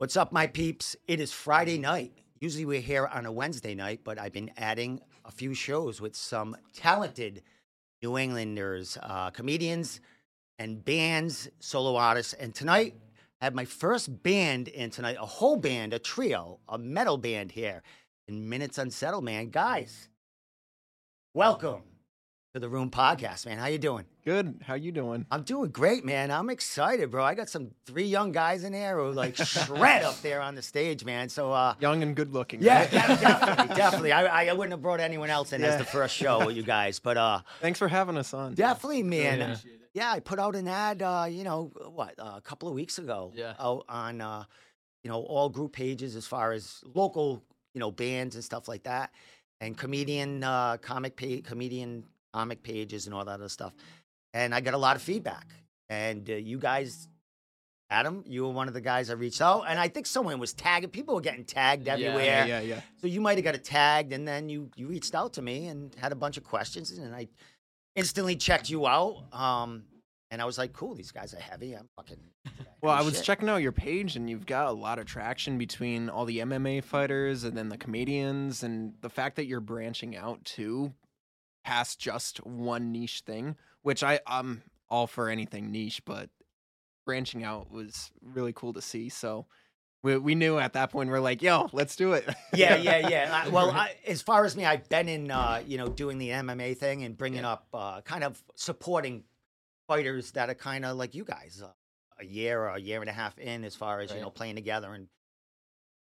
What's up, my peeps? It is Friday night. Usually we're here on a Wednesday night, but I've been adding a few shows with some talented New Englanders, uh, comedians and bands, solo artists. And tonight, I have my first band in tonight, a whole band, a trio, a metal band here in Minutes Unsettled, man. Guys, welcome to the Room Podcast, man. How you doing? Good. How you doing? I'm doing great, man. I'm excited, bro. I got some three young guys in there who like shred up there on the stage, man. So, uh, Young and good looking. yeah, right? de- definitely, definitely. I, I wouldn't have brought anyone else in as the first show with you guys, but uh, Thanks for having us on. definitely, man. Yeah. Yeah, I put out an ad, uh, you know, what, uh, a couple of weeks ago Yeah. out on, uh, you know, all group pages as far as local, you know, bands and stuff like that, and comedian, uh, comic page, comedian comic pages and all that other stuff. And I got a lot of feedback. And uh, you guys, Adam, you were one of the guys I reached out, and I think someone was tagging. People were getting tagged everywhere. Yeah, yeah, yeah. So you might have got it tagged, and then you you reached out to me and had a bunch of questions, and I instantly checked you out. Um, and I was like, cool, these guys are heavy. I'm fucking. Well, I was shit. checking out your page, and you've got a lot of traction between all the MMA fighters and then the comedians, and the fact that you're branching out too, past just one niche thing. Which I I'm all for anything niche, but branching out was really cool to see. So. We, we knew at that point we're like, yo, let's do it. Yeah, yeah, yeah. I, well, I, as far as me, I've been in, uh, you know, doing the MMA thing and bringing up, uh, kind of supporting fighters that are kind of like you guys, uh, a year or a year and a half in, as far as you know, playing together and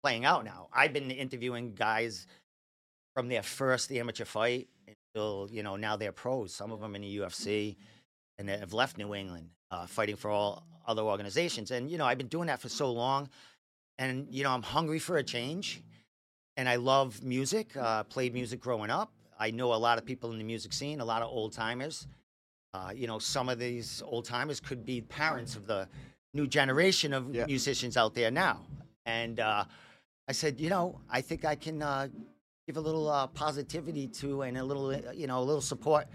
playing out. Now, I've been interviewing guys from their first the amateur fight you know now they're pros. Some of them in the UFC, and they have left New England, uh, fighting for all other organizations. And you know, I've been doing that for so long, and you know, I'm hungry for a change and I love music. Uh, played music growing up. I know a lot of people in the music scene, a lot of old timers. Uh, you know, some of these old timers could be parents of the new generation of Yeah. musicians out there now. And uh, I said, you know, I think I can uh, give a little uh, positivity to and a little, uh, you know, a little support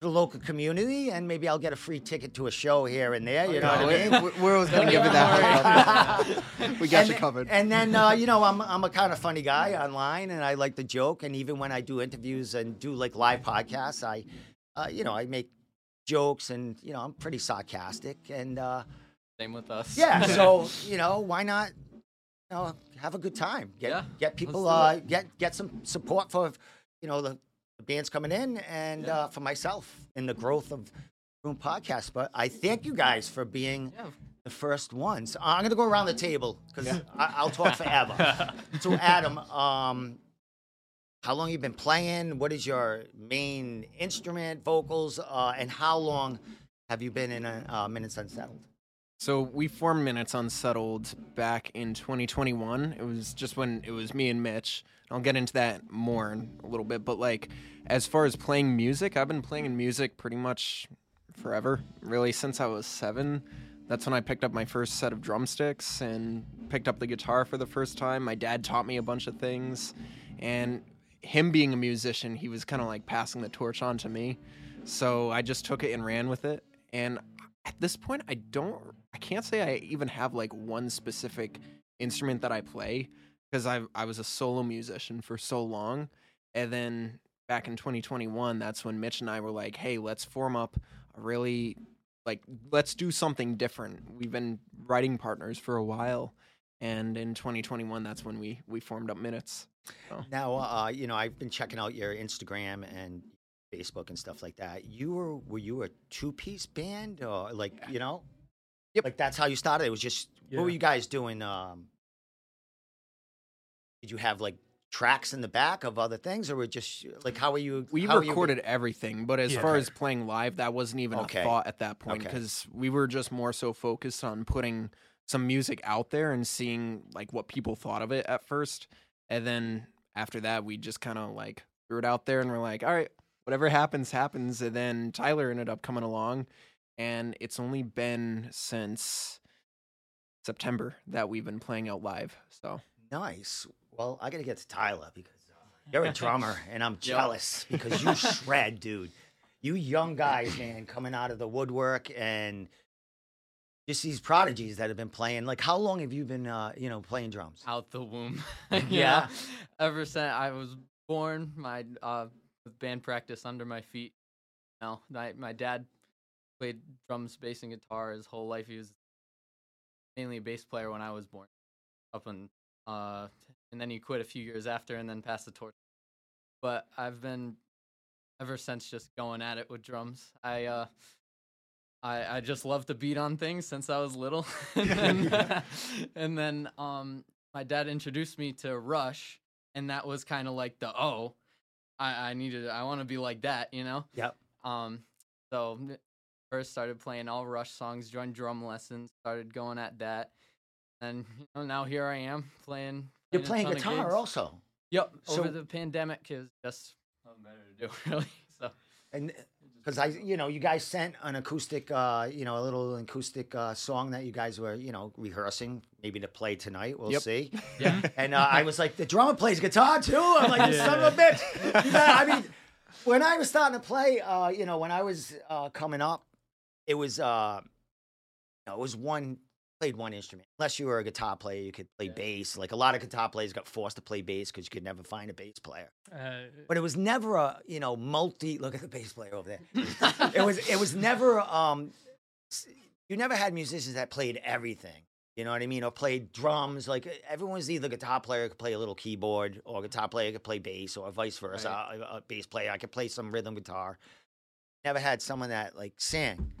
to the local community, and maybe I'll get a free ticket to a show here and there. You know what I mean? we, we're always gonna give it that. we got and, you covered. And then uh, you know, I'm I'm a kind of funny guy online, and I like to joke. And even when I do interviews and do like live podcasts, I, uh, you know, I make jokes, and you know, I'm pretty sarcastic. And uh, Same with us. yeah, so you know, why not? You know, have a good time. Get Yeah, get people uh, get get some support for you know the, the bands coming in, and Yeah. uh, for myself in the growth of Room Podcast. But I thank you guys for being Yeah. the first ones. I'm going to go around the table because I'll talk forever. so, Adam, um, how long you been playing? What is your main instrument, vocals, uh, and how long have you been in a, uh, Minutes Unsettled? So we formed Minutes Unsettled back in 2021. It was just when it was me and Mitch. I'll get into that more in a little bit, but like as far as playing music, I've been playing music pretty much forever, really since I was 7. That's when I picked up my first set of drumsticks and picked up the guitar for the first time. My dad taught me a bunch of things, and him being a musician, he was kind of like passing the torch on to me. So I just took it and ran with it. And at this point, I don't, I can't say I even have like one specific instrument that I play because I I was a solo musician for so long, and then back in 2021, that's when Mitch and I were like, hey, let's form up a really like let's do something different. We've been writing partners for a while, and in 2021, that's when we we formed up Minutes. Now, uh, you know, I've been checking out your Instagram and Facebook and stuff like that. You were were you a two piece band or like you know? Yep. Like that's how you started. It was just Yeah. what were you guys doing? Um, did you have like tracks in the back of other things, or were just like how were you? We how were you- recorded everything, but as Yeah. far Okay. as playing live, that wasn't even Okay. a thought at that point Okay. because we were just more so focused on putting some music out there and seeing like what people thought of it at first, and then after that, we just kind of like threw it out there and we're like, all right, whatever happens, happens. And then Tyler ended up coming along, and it's only been since September that we've been playing out live. So Nice. Well, I got to get to Tyler because uh, you're a drummer, and I'm Yep. jealous because you shred, dude. You young guys, man, coming out of the woodwork and just these prodigies that have been playing. Like, how long have you been, uh, you know, playing drums? out the womb. Yeah. yeah. Ever since I was born, my uh, band practice under my feet. No, my my dad played drums, bass, and guitar his whole life. He was mainly a bass player when I was born. Up and uh, and then he quit a few years after, and then passed the torch. But I've been ever since just going at it with drums. I uh, I I just love to beat on things since I was little, and then, and then um my dad introduced me to Rush, and that was kind of like the oh, I I needed I want to be like that, you know. Yep. Um, so first started playing all Rush songs, joined drum lessons, started going at that, and you know, now here I am playing. You're playing guitar also. Yep. So- Over the pandemic, is just nothing better to do, really. So And because I, you know, you guys sent an acoustic, uh, you know, a little acoustic uh, song that you guys were, you know, rehearsing, maybe to play tonight. We'll Yep. see. yeah. And uh, I was like, the drummer plays guitar too. I'm like, you son of a bitch. You got- I mean, when I was starting to play, uh, you know, when I was uh, coming up, it was, uh, you know, it was one played one instrument. Unless you were a guitar player, you could play bass. Like a lot of guitar players got forced to play bass because you could never find a bass player. Uh, But it was never a, you know, multi. Look at the bass player over there. it was, it was never. Um, you never had musicians that played everything. You know what I mean? Or played drums. Like everyone was either guitar player could play a little keyboard, or guitar player could play bass, or vice versa. A, a bass player I could play some rhythm guitar. Never had someone that like sang.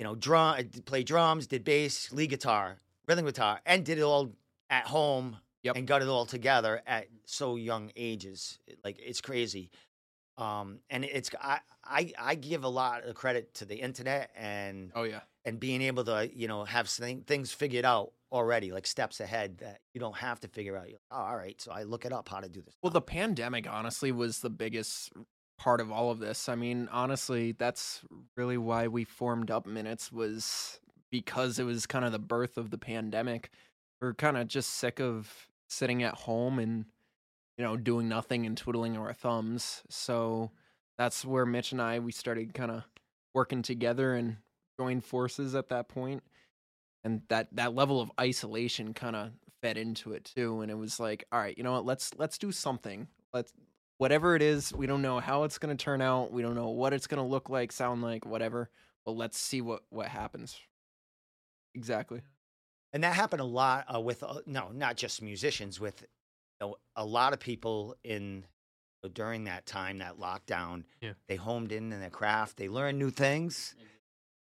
You know, drum, play drums, did bass, lead guitar, rhythm guitar, and did it all at home Yep. and got it all together at so young ages. Like it's crazy. Um, and it's I, I I give a lot of credit to the internet and Oh yeah. and being able to you know have things figured out already, like steps ahead that you don't have to figure out. You're like, oh, all right, so I look it up how to do this. Well, the pandemic honestly was the biggest part of all of this. I mean, honestly, that's really why we formed Up Minutes was because it was kind of the birth of the pandemic. We're kind of just sick of sitting at home and you know doing nothing and twiddling our thumbs. So that's where Mitch and I we started kind of working together and joined forces at that point. And that that level of isolation kind of fed into it too and it was like all right you know what let's let's do something let's whatever it is we don't know how it's going to turn out we don't know what it's going to look like sound like whatever but let's see what what happens exactly And that happened a lot uh, with uh, no, not just musicians, with you know, a lot of people in during that time, that lockdown. Yeah. They homed in in their craft. They learned new things.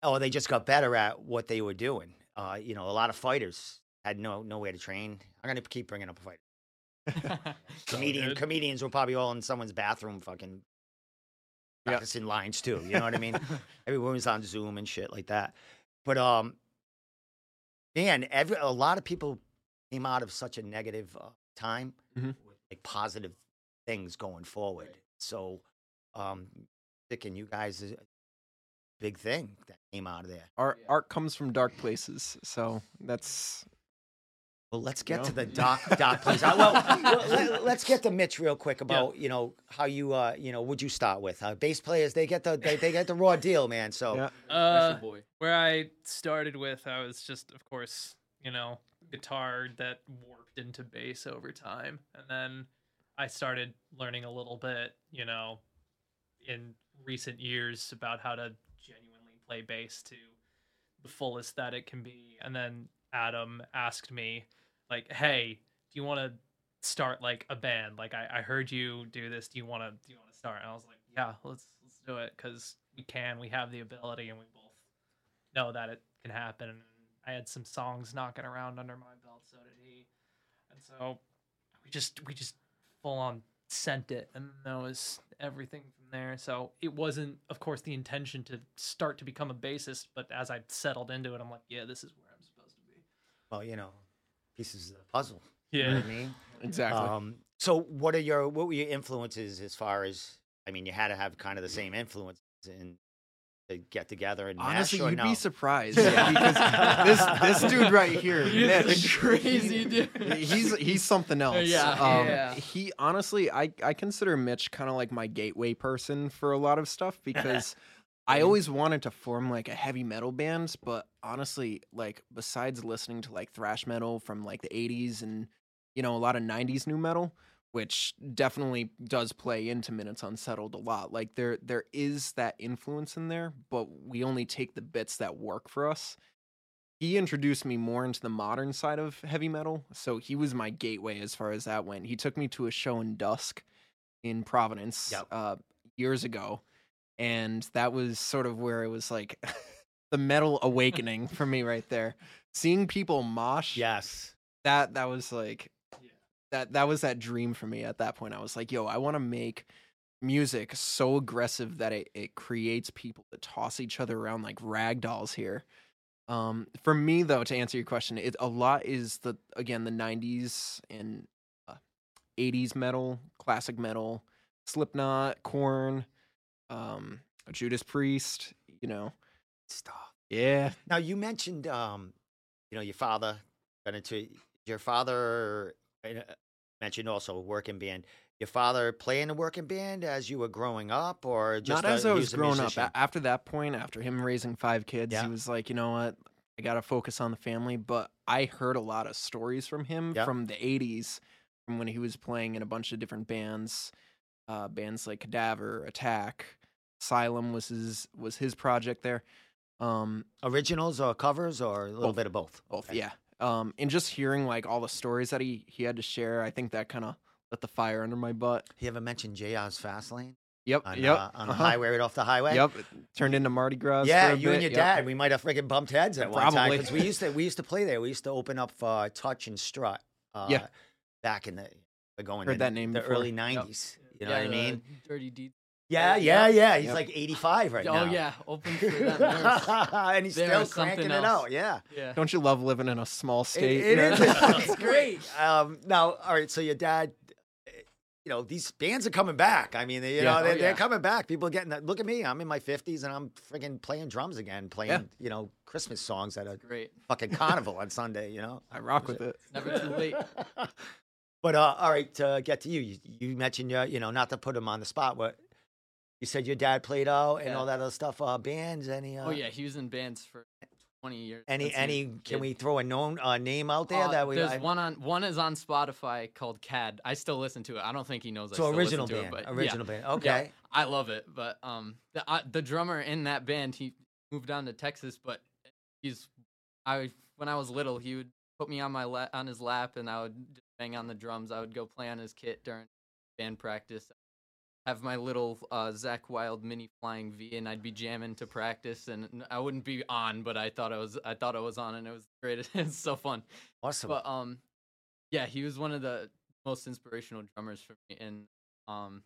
Oh, they just got better at what they were doing. Uh, you know, a lot of fighters had no no way to train. I'm gonna keep bringing up a fighter. Comedian comedians were probably all in someone's bathroom, fucking Yeah. practicing lines too. You know what I mean? Everyone was on Zoom and shit like that. But um, man, every a lot of people came out of such a negative uh, time Mhm. with like positive things going forward. So, um, Dick and you guys is a big thing that came out of there. art art comes from dark places so that's Well, let's get to know? the doc, doc, please. Uh, well, well, let, us get to Mitch real quick about you know how you uh you know would you start with uh, bass players? They get the they, they get the raw deal, man. So Yeah. uh, boy. where I started with, I was just, of course, you know, guitar that warped into bass over time. And then I started learning a little bit, you know, in recent years about how to genuinely play bass to the fullest that it can be. And then Adam asked me, like, hey, do you want to start like a band? Like, I, I heard you do this. Do you want to, do you want to start? And I was like, yeah, let's, let's do it. Cause we can, we have the ability and we both know that it can happen. And I had some songs knocking around under my belt, so did he. And so we just we just full on sent it, and that was everything from there. So it wasn't, of course, the intention to start to become a bassist, but as I settled into it, I'm like, yeah, this is where I'm supposed to be. well, you know, pieces of the puzzle. You know Yeah. what I mean? exactly Um, so what are your what were your influences as far as I mean, you had to have kind of the same influences in to get together and honestly mesh you'd no? be surprised because this this dude right here Mitch, crazy dude. he's he's something else. Yeah, um, yeah. He honestly, I I consider Mitch kind of like my gateway person for a lot of stuff because I always wanted to form like a heavy metal band, but honestly, like besides listening to like thrash metal from like the 80s and you know a lot of 90s nu metal, which definitely does play into Minutes Unsettled a lot. Like there there is that influence in there, but we only take the bits that work for us. He introduced me more into the modern side of heavy metal, so he was my gateway as far as that went. He took me to a show in Dusk in Providence Yep. uh, years ago, and that was sort of where it was like the metal awakening for me right there. Seeing people mosh, Yes. that that was like Yeah. that that was that dream for me at that point. I was like, yo, I want to make music so aggressive that it, it creates people to toss each other around like rag dolls here. Um, for me though, to answer your question, it a lot is the again the '90s and uh, '80s metal, classic metal, Slipknot, Korn, um, Judas Priest. You know, Stuff. yeah, Now you mentioned, um, you know, your father got into your father uh, mentioned also a working band. Your father playing a working band as you were growing up, or just not a- as I was growing up. musician? After that point, after him raising five kids, Yeah. he was like, you know what, I gotta focus on the family. But I heard a lot of stories from him Yeah. from the '80s, from when he was playing in a bunch of different bands, uh, bands like Cadaver, Attack, Asylum was his was his project there. Um, Originals or covers or a little Both. bit of both. both, Okay. yeah. Um, and just hearing like all the stories that he he had to share, I think that kind of lit the fire under my butt. He ever mentioned JR's Fast Lane Yep, on, yep, uh, on the uh-huh. highway right off the highway? Yep, it turned into Mardi Gras. for Yeah, a you and your yep. dad. We might have freaking bumped heads at one time because we used to we used to play there. We used to open up for Touch and Strut. Uh, Yeah. back in the we're going Heard in that name the before. early Yep. '90s. You know yeah, what I mean? Dirty Deeds. Yeah, yeah, yeah, yeah. He's Yep. like 85 right oh now. Oh yeah, open for them. There's- and he's They still cranking it out. Yeah. yeah. Don't you love living in a small It, state? it is. It's great. Um, now, all right. So your dad, you know, these bands are coming back. I mean, they, you Yeah. know, Oh, they're, they're coming back. People are getting that. Look at me. I'm in my 50s and I'm freaking playing drums again, playing, Yeah. you know, Christmas songs at a Great. fucking carnival on Sunday, you know? I rock with it. Never too late. but uh, all right, to get to you, you, you mentioned your, you know, not to put him on the spot, but you said your dad played out and Yeah. all that other stuff. Uh, bands, any? Uh, Oh yeah, he was in bands for 20 years. Any? since he was Any? a Can kid. we throw a known uh, name out there Uh, that we? There's I- one on one is on Spotify called CAD. I still listen to it. I don't think he knows. I so still original listen to band, it, but original band. Yeah, Okay. I love it, but um, the uh, the drummer in that band, he moved down to Texas, but he's I when I was little, he would put me on my la- on his lap, and I would just bang on the drums. I would go play on his kit during band practice. Have my little uh, Zakk Wylde mini flying V, and I'd be jamming to practice, and I wouldn't be on, but I thought I was. I thought I was on, and it was great. it's so fun. Awesome. But um, yeah, he was one of the most inspirational drummers for me, and um,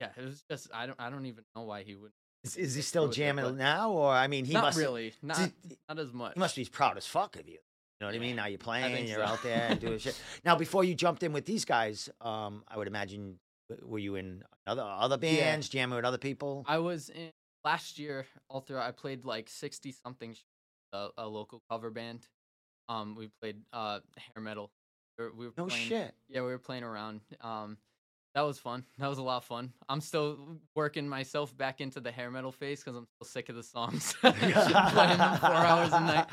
yeah, it was just I don't I don't even know why he would. Is, is he still with it, jamming now, or I mean, he not must really, not he- not as much. he must be proud as fuck of you. You know what I mean? Now you're playing, you're so. out there and doing shit. Now, before you jumped in with these guys, um, I would imagine, were you in other other bands, jamming with other people? I was in last year. Alter, I played like sixty something. A, a local cover band. Um, we played uh hair metal. We were, we were no playing, shit. Yeah, we were playing around. Um, that was fun. That was a lot of fun. I'm still working myself back into the hair metal phase because I'm still sick of the songs. playing them four hours a night.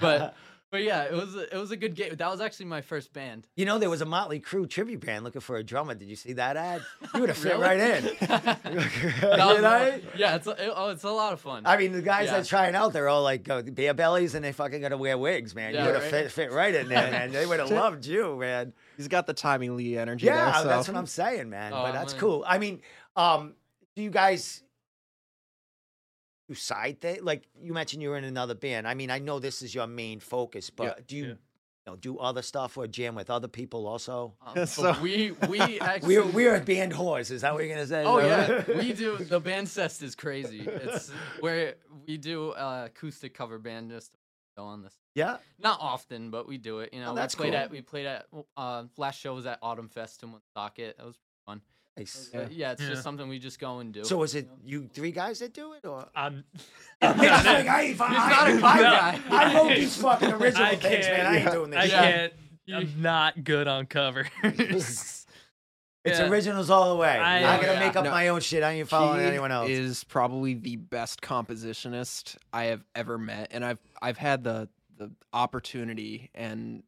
But but yeah, it was a, it was a good game. That was actually my first band. You know, there was a Motley Crue tribute band looking for a drummer. Did you see that ad? You would have fit right in. That you know? yeah, it's a, it- oh, it's a lot of fun. I mean, the guys Yeah. that trying out, they're all like uh, bare bellies and they fucking got to wear wigs, man. Yeah, you would have right. fit, fit right in there, man. They would have loved you, man. He's got the Tommy Lee energy Yeah, there. So. that's what I'm saying, man. Oh, but that's man. cool. I mean, um, do you guys do side thing? Like you mentioned, you were in another band. I mean, I know this is your main focus, but Yeah, do you, yeah. you know, do other stuff or jam with other people also? Um, So- we we actually We're we're a band whores. Is that what you're gonna say? Oh Is yeah, we do. The band cest is crazy. It's where we do uh, acoustic cover band just go on this. yeah. Not often, but we do it. You know, Oh, that's we played cool. at we played at uh, last show was at Autumn Fest in Woonsocket. That was fun. Nice. Uh, yeah, it's Yeah. just something we just go and do. So is it you three guys that do it, or? I'm. He's like, I ain't fine. He's not a five guy. I wrote these fucking original things, man. I ain't doing this. I shit. can't. I'm not good on covers. It's Yeah. originals all the way. I- I'm gonna yeah. make up No, my own shit. I ain't following he anyone else. is probably the best compositionist I have ever met, and I've I've had the the opportunity and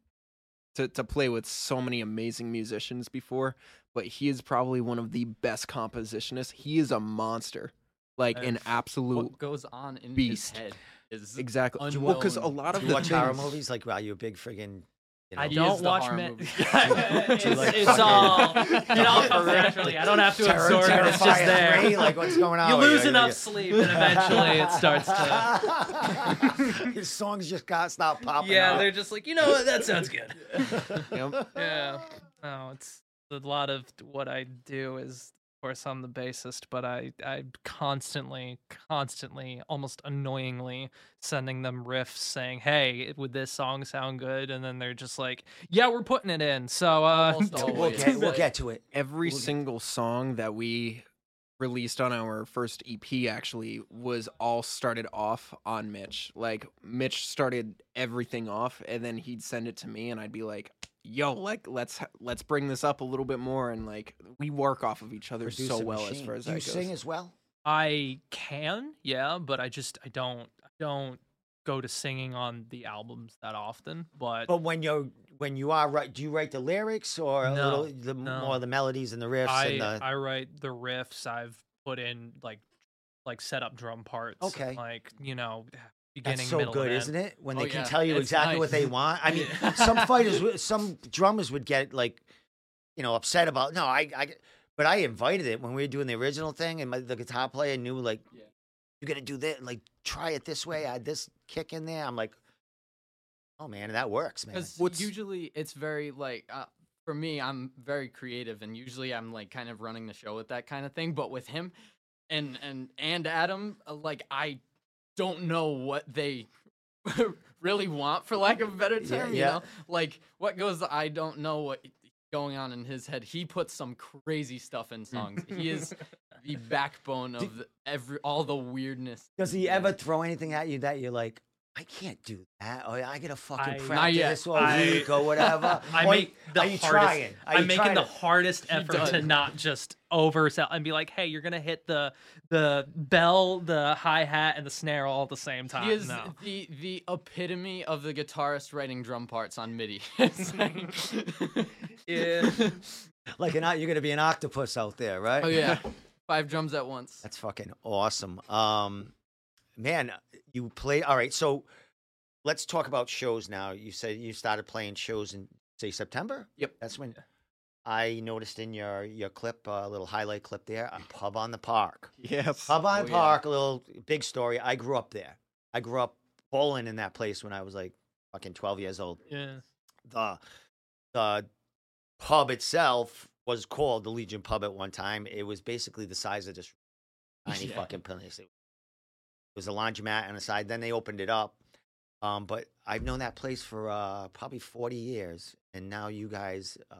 to to play with so many amazing musicians before, but he is probably one of the best compositionists. He is a monster, like an I've- absolute what goes on in beast. his head is exactly. Well, because a lot of Do the you watch horror movies? Like, wow, you're a big friggin'. You know, I don't watch horror men. it's, Do you like it's all it all comes naturally. I don't have to Terror- absorb it. It's just there. 3, Like, what's going on? you lose Like, enough like- sleep, and eventually it starts to. His songs just got stop popping. Yeah, up. they're just like, you know what? That sounds good. Yep. yeah. Oh, it's a lot of what I do is, of course, I'm the bassist, but I I constantly, constantly, almost annoyingly sending them riffs saying, "Hey, would this song sound good?" And then they're just like, "Yeah, we're putting it in." So uh, Almost do always. We'll get, we'll get to it. every We'll get- single song that we released on our first EP actually was all started off on Mitch. Like Mitch started everything off and then he'd send it to me and I'd be like, "Yo, like let's let's bring this up a little bit more." And like we work off of each other so Producer well as far as Do that you goes. sing as well? I can, yeah, but I just I don't I don't go to singing on the albums that often. But But when you're when you are right, do you write the lyrics or a No, little the no. more the melodies and the riffs I and the I write the riffs. I've put in like like set up drum parts. Okay. Like you know, beginning, That's so middle, good, isn't it? When Oh, they can yeah. tell you It's exactly what they want. I mean, some fighters, some drummers would get like, you know, upset about. No, I, I, but I invited it when we were doing the original thing, and my, the guitar player knew like, Yeah. You're gonna do that, and like try it this way, add this kick in there. I'm like, oh man, that works, man. Because What's- usually it's very like uh, for me, I'm very creative, and usually I'm like kind of running the show with that kind of thing. But with him and and and Adam, uh, like I don't know what they really want, for lack of a better Yeah, term. You yeah. know, like what goes. I don't know what going on in his head. He puts some crazy stuff in hmm. songs. he is the backbone of the, every all the weirdness. Does he ever throw anything at you that you're like, I can't do that, or I gotta fucking I- Not practice yet. this all I- week or whatever? I Or make the are you hardest. trying? Are I'm you making trying the to- hardest effort to not just oversell and be like, "Hey, you're gonna hit the the bell, the hi hat, and the snare all at the same time." He is no. the the epitome of the guitarist writing drum parts on MIDI. It's like- Yeah. like an, you're gonna be an octopus out there, right? oh yeah, five drums at once. That's fucking awesome. Um, man, you play. All right, so let's talk about shows now. You said you started playing shows in say September. Yep. That's when I noticed in your your clip, a little highlight clip there, a pub on the park. Yes. Pub on Oh, yeah. Park, a little big story. I grew up there. I grew up bowling in that place when I was like fucking twelve years old. yeah. The the pub itself was called the Legion Pub at one time. It was basically the size of this tiny Yeah. fucking place. It was a laundromat on the side. Then they opened it up. Um, but I've known that place for uh, probably 40 years, and now you guys uh,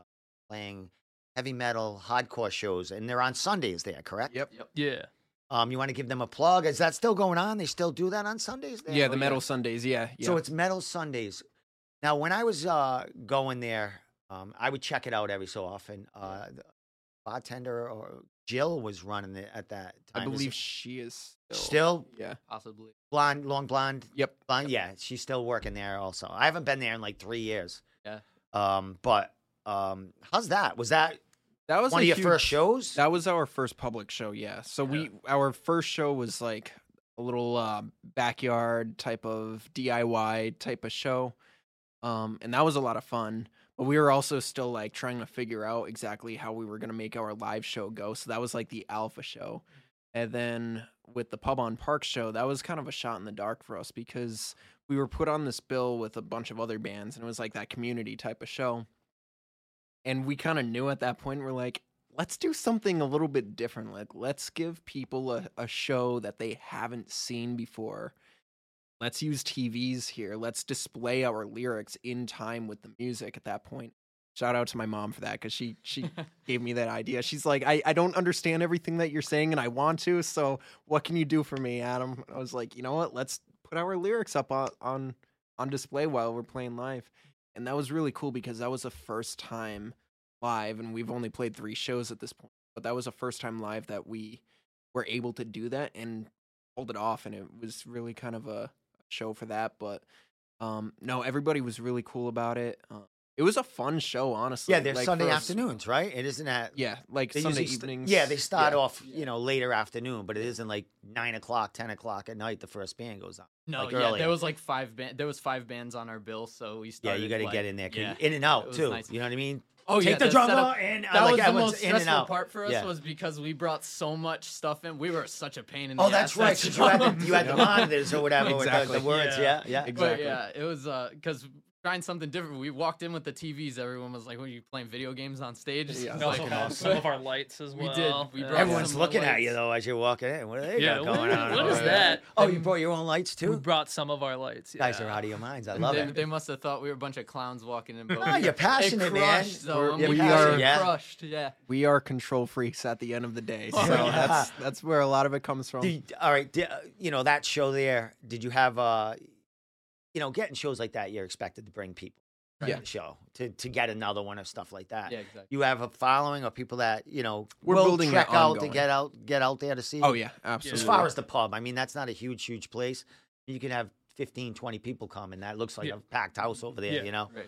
playing heavy metal hardcore shows, and they're on Sundays there, correct? Yep. Yeah. Um, you want to give them a plug? Is that still going on? They still do that on Sundays? There? Yeah, Oh, the yeah. Metal Sundays. Yeah. yeah. So it's Metal Sundays. Now, when I was uh, going there, um, I would check it out every so often. Uh, the bartender or Jill was running it at that I time. Is believe she is still. still Yeah. Possibly. blonde, long blonde. Yep. blonde. Yeah, she's still working there. Also, I haven't been there in like three years. Yeah. Um, but um, how's that? Was that That was one of your huge- first shows? That was our first public show, yeah. So we our first show was like a little uh, backyard type of DIY type of show, um, and that was a lot of fun. But we were also still like trying to figure out exactly how we were gonna make our live show go. So that was like the alpha show, and then with the pub on Park show, that was kind of a shot in the dark for us because we were put on this bill with a bunch of other bands, and it was like that community type of show. And we kind of knew at that point, we're like, let's do something a little bit different. Like, let's give people a, a show that they haven't seen before. Let's use TVs here. Let's display our lyrics in time with the music at that point. Shout out to my mom for that because she she gave me that idea. She's like, I, I don't understand everything that you're saying and I want to. So what can you do for me, Adam? I was like, you know what? Let's put our lyrics up on on, on display while we're playing live. And that was really cool because that was the first time live, and we've only played three shows at this point. But that was the first time live that we were able to do that and pulled it off, and it was really kind of a show for that. But um, no, everybody was really cool about it. Uh, it was a fun show, honestly. Yeah, they're like, Sunday for afternoons, right? It isn't at Yeah, like they Sunday usually st- evenings. yeah, they start yeah. off, you know, later afternoon, but it isn't like nine o'clock, ten o'clock at night. The first band goes on. No, like yeah, earlier. there was like five band. There was five bands on our bill, so we started. Yeah, you got to like- get in there, yeah. you- in and out too. nice. You know what I mean? Oh Take yeah, the the drummer setup- and uh, That like was the most in stressful part for us Yeah. was because we brought so much stuff in. We were such a pain in the Oh, ass. that's right. 'cause you had the, you had the monitors or whatever with the, Exactly. the words. Yeah. Yeah, yeah. But Exactly. yeah, it was uh because trying something different. We walked in with the TVs. Everyone was like, "What are you playing video games on stage?" Yeah. It's We also like, have some of our lights as We well. did. We yeah. Everyone's looking at you though as you're walking in. What are they Yeah, got what- going on? what over is there? that? Oh, you brought your own lights too. We brought some of our lights. You guys are out of your minds. I love they, it. they must have thought we were a bunch of clowns walking in. But No, we- you're it passionate, man. crushed, though, We're- we we are- are yeah. crushed. Yeah. we are control freaks at the end of the day. So Oh, yeah. that's that's where a lot of it comes from. Did- all right, di- uh, you know that show there. Did you have uh, you know, getting shows like that, you're expected to bring people. to Yeah. the show to to get another one or stuff like that. Yeah, exactly. You have a following of people that you know We're will building trek out to get out get out there to see. oh yeah, absolutely. As far as the pub, I mean, that's not a huge, huge place. You can have 15, 20 people come, and that looks like Yeah. a packed house over there, Yeah. you know? Right.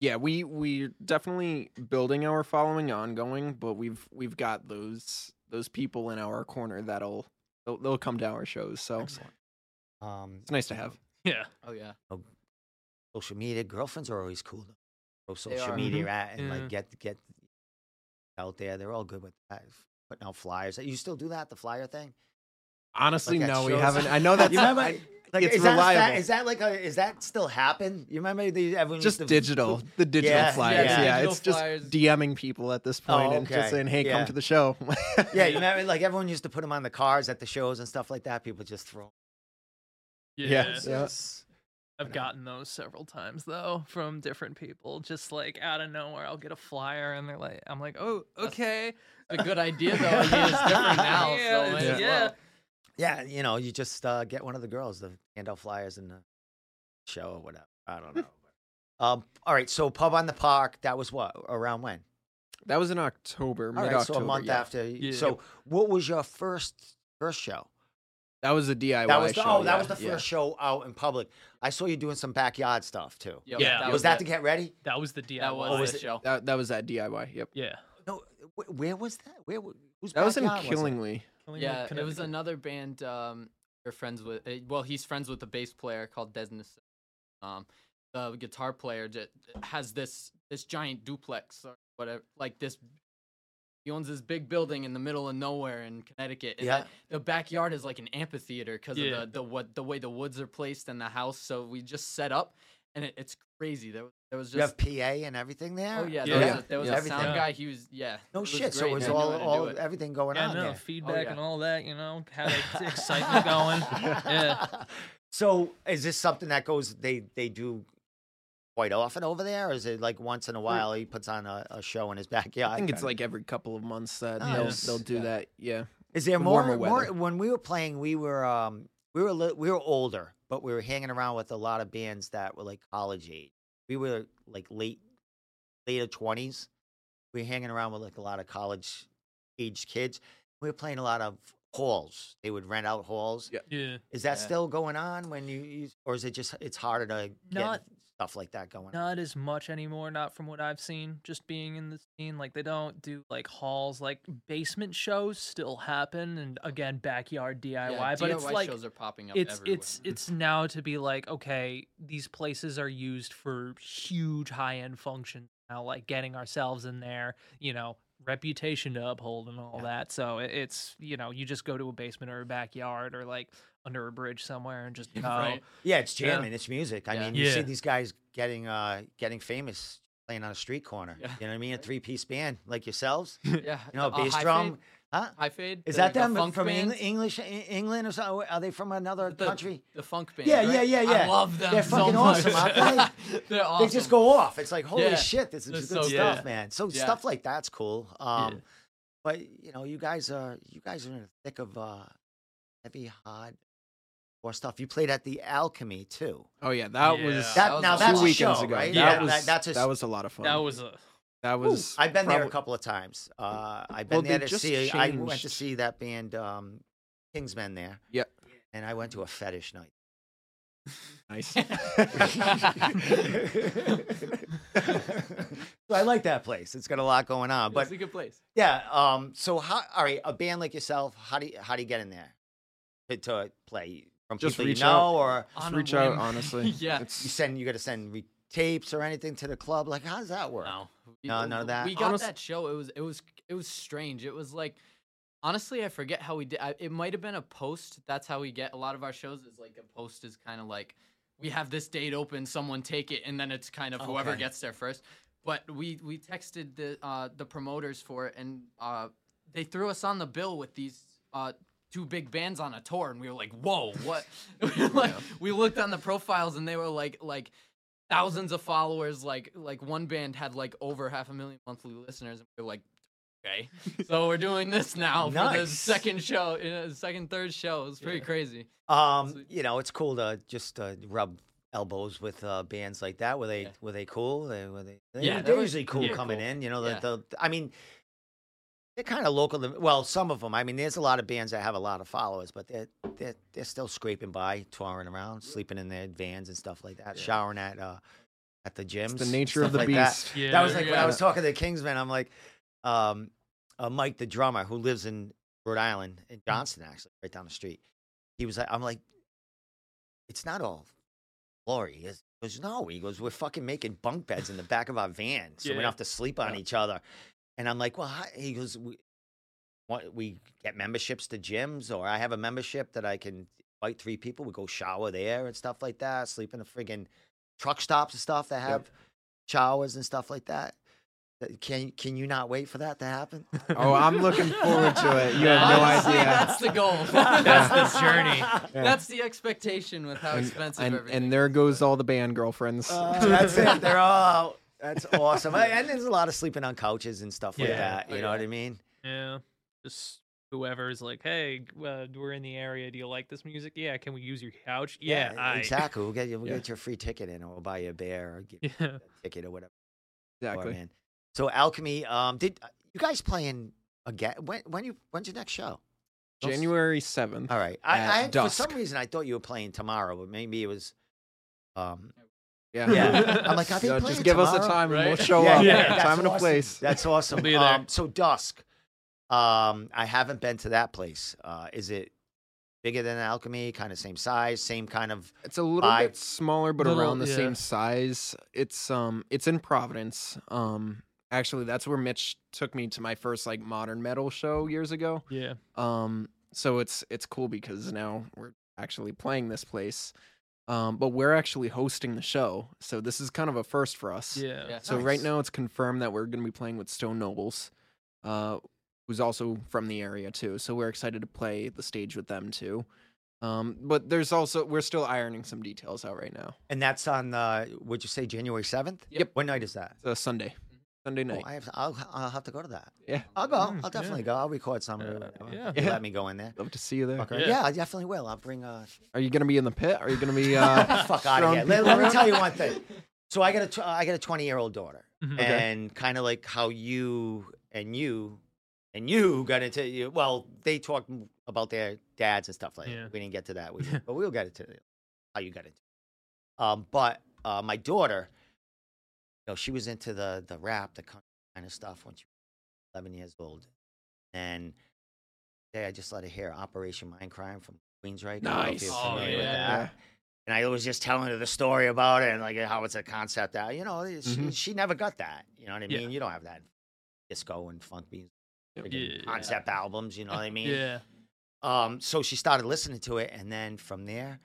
yeah, we we definitely building our following ongoing, but we've we've got those those people in our corner that'll they'll, they'll come to our shows. So Excellent. Um, it's nice to have. Yeah. Oh yeah. Oh, social media, girlfriends are always cool. Though. Oh, Go social are. media mm-hmm. at and Yeah. like get get out there. They're all good with that. Putting out flyers. You still do that, the flyer thing? Honestly, Like no, we haven't. I know that's you remember? I- like, it's is that, reliable. Is that like a? Is that still happen? You remember the everyone just used to digital, the digital Yeah, flyers. yeah. Yeah, Digital it's just. DMing people at this oh, point Oh, and just saying, "Hey, Yeah. come to the show." Yeah, you remember like everyone used to put them on the cars at the shows and stuff like that. People just throw. Yeah. Yeah. Yes. I've gotten those several times though from different people. Just like out of nowhere, I'll get a flyer and they're like, I'm like, oh, okay. It's a good idea though. I mean, it's different now. Yeah, so it's- might yeah. well. Yeah, you know, you just uh, get one of the girls to hand out flyers in the show or whatever. I don't know. um, all right, so pub on the park. That was what around when? that was in October, All mid right, so a month yeah. after. Yeah. So, what was your first first show? That was a DIY that was the, show. oh, that yeah, was the first yeah. show out in public. I I saw you doing some backyard stuff too. Yep, Yeah. was that it. to get ready? That was the DIY. That was, Oh, was the it- show. That, that was that DIY. Yep. yeah. No, where was that? Where? w- Whose That was in backyard it? Killingly. Killingly, Yeah, it was another band. Um, we're friends with. uh, Well, he's friends with the bass player called Desnis. Um, the guitar player that has this this giant duplex or whatever, like this. He owns this big building in the middle of nowhere in Connecticut. And Yeah. the, the backyard is like an amphitheater because Yeah. of the, the what the way the woods are placed in the house. So we just set up, and it, it's crazy. There, was- there was You just have PA and everything there. oh yeah, Yeah. there was Yeah. a, there was Yeah. a sound Yeah. guy. He was yeah. No was shit. So it was He knew all all it. everything going Yeah, on no there. feedback oh, yeah. and all that. You know, had ex- excitement going. Yeah. So is this something that goes? They they do quite often over there, or is it like once in a while he puts on a, a show in his backyard? I think it's like every couple of months that Nice. they'll they'll do Yeah. that. Yeah. Is there with more, warmer more weather. when we were playing? We were um we were li- we were older, but we were hanging around with a lot of bands that were like college age. We were like late later twenties. We were hanging around with like a lot of college age kids. We were playing a lot of halls. They would rent out halls. Yeah. Yeah. Is that Yeah. still going on when you, you or is it just it's harder to get Not- stuff like that going on? Not as much anymore, not from what I've seen. Just being in the scene, like they don't do like halls, like basement shows still happen, and again backyard DIY. Yeah, but it's like shows are popping up. it's everywhere. it's it's now to be like okay, these places are used for huge high end functions now, like getting ourselves in there, you know, reputation to uphold and all Yeah. that. So it's you know you just go to a basement or a backyard or like under a bridge somewhere and just go. Right. Yeah, it's Yeah. jamming, it's music. I Yeah. mean, you see these guys getting uh getting famous playing on a street corner. Yeah. You know what I mean? A three piece band like yourselves. yeah. You know, a bass High drum. Fade, Huh? High Fade. Is that them funk from band? Eng- English England or something? Are they from another The- country? The funk band. Yeah, yeah, right? yeah, yeah. I love them. They're so fucking much. awesome, aren't They're awesome. They just go off. It's like holy Yeah. shit, this is good so stuff, good. man. So Yeah. stuff like that's cool. Um, Yeah. but you know, you guys are you guys are in the thick of uh, heavy hard or stuff. You played at the Alchemy too. Oh yeah, that Yeah. was That, was now a- that's two weekends show, ago. right? That was that, that's a that was a lot of fun. That was a That was. I've been there a couple of times. Uh, I've been Well, there to just see. I went to see that band, um, Kingsmen there, Yeah. and I went to a fetish night. Nice. so I like that place. It's got a lot going on. But But it's a good place. yeah, um, so how? All right, a band like yourself, how do you, how do you get in there to, to play from Just people you reach know, out. or Just On a reach out, honestly. Yeah. you send you got to send re- tapes or anything to the club? Like, how does that work? No, we- No, none of that? We got Honest- that show. It was it was it was strange. It was like honestly, I forget how we did. I, it might have been a post. That's how we get a lot of our shows. Is like a post is kind of like we have this date open, someone take it, and then it's kind of whoever Okay. gets there first. But we we texted the uh, the promoters for it, and uh, they threw us on the bill with these. Uh, Two big bands on a tour, and we were like, "Whoa, what?" We were like, we looked on the profiles, and they were like, like thousands of followers. Like like one band had like over half a million monthly listeners, and we are like, okay, so we're doing this now for the second show, uh, second third show. It's pretty Yeah. crazy. Um, So- you know, it's cool to just uh, rub elbows with uh, bands like that. Were they Yeah. were they cool? They were they? they Yeah, they're they were- usually cool coming cool. in. You know, the, the I mean, they're kind of local. Well, some of them. I mean, there's a lot of bands that have a lot of followers, but they're they're they're still scraping by, touring around, sleeping in their vans and stuff like that, Yeah. showering at uh at the gyms. the nature of the like that. beast. Yeah. That was like when I was talking to Kingsman. I'm like, um, uh, Mike, the drummer who lives in Rhode Island in Johnston, actually, right down the street. He was like, I'm like, it's not all glory. He goes, no. He goes, we're fucking making bunk beds in the back of our van, so we don't Yeah. have to sleep on Yeah. each other. And I'm like, well, how? he goes, we, what, we get memberships to gyms, or I have a membership that I can invite three people. We go shower there and stuff like that. Sleep in the friggin' truck stops and stuff that have showers and stuff like that. Uh, Can can you not wait for that to happen? Oh, I'm looking forward to it. You have no Honestly, idea. That's the goal. That's the journey. Yeah. That's the expectation with how and, expensive and, everything. and there goes all the band girlfriends. Uh, that's it. They're all out. That's awesome. And there's a lot of sleeping on couches and stuff like Yeah. that. Oh, You know what. I mean? Yeah. Just whoever's like, hey, uh, we're in the area. Do you like this music? Yeah. Can we use your couch? Yeah. I- exactly. We'll get you. We'll Yeah. get your free ticket in, or we'll buy you a beer, or give you Yeah. a ticket, or whatever. exactly. Man. So alchemy. Um, did uh, you guys playing again? When when you when's your next show? January 7th. All right. I, at I for some dusk. reason I thought you were playing tomorrow, but maybe it was. Um, Yeah. yeah. I'm like, are they Yeah, just give us a tomorrow? time and we'll show Yeah, up. yeah, time that's and a place. That's awesome. be there. Um, so dusk. Um, I haven't been to that place. Uh, is it bigger than Alchemy? Kind of same size, same kind of. It's a little Five- bit smaller, but Little- around the yeah. same size. It's um, it's in Providence. Um, actually, that's where Mitch took me to my first like modern metal show years ago. Yeah. Um, so it's it's cool because now we're actually playing this place. Um, but we're actually hosting the show, so this is kind of a first for us. Yeah. Yeah. So right now it's confirmed that we're going to be playing with Stone Nobles, uh, who's also from the area too. So we're excited to play the stage with them too. Um, but there's also we're still ironing some details out right now. And that's on. Uh, would you say January seventh? Yep. What night is that? It's a Sunday, Sunday Oh, night. I have. I'll, I'll have to go to that. Yeah, I'll go. Mm, I'll definitely yeah. go. I'll record some of Uh, it. or whatever. yeah. You Yeah. Let me go in there. love to see you there. Okay. Yeah. Yeah. I definitely will. I'll bring. Uh, Are you going to be in the pit? Are you going to be? Uh, fuck out of here. Let, let me tell you one thing. So I got a tw- I got a 20 year old daughter, Mhm. and kind of like how you and you and you got into you. Well, they talked m- about their dads and stuff like Yeah. that. We didn't get to that, we, but we'll get into how you got into. it. Um, but uh, my daughter, you know, she was into the the rap, the kind of stuff when she was 11 years old, and today I just let her hear Operation Mindcrime from Queensryche. I don't know if Nice. Oh, yeah. that. And I was just telling her the story about it and like how it's a concept out. You know, she, Mhm. she never got that. You know what I Yeah. mean? You don't have that disco and funk Yep. friggin' Yeah. concept albums. You know what I mean? Yeah. Um, so she started listening to it, and then from there,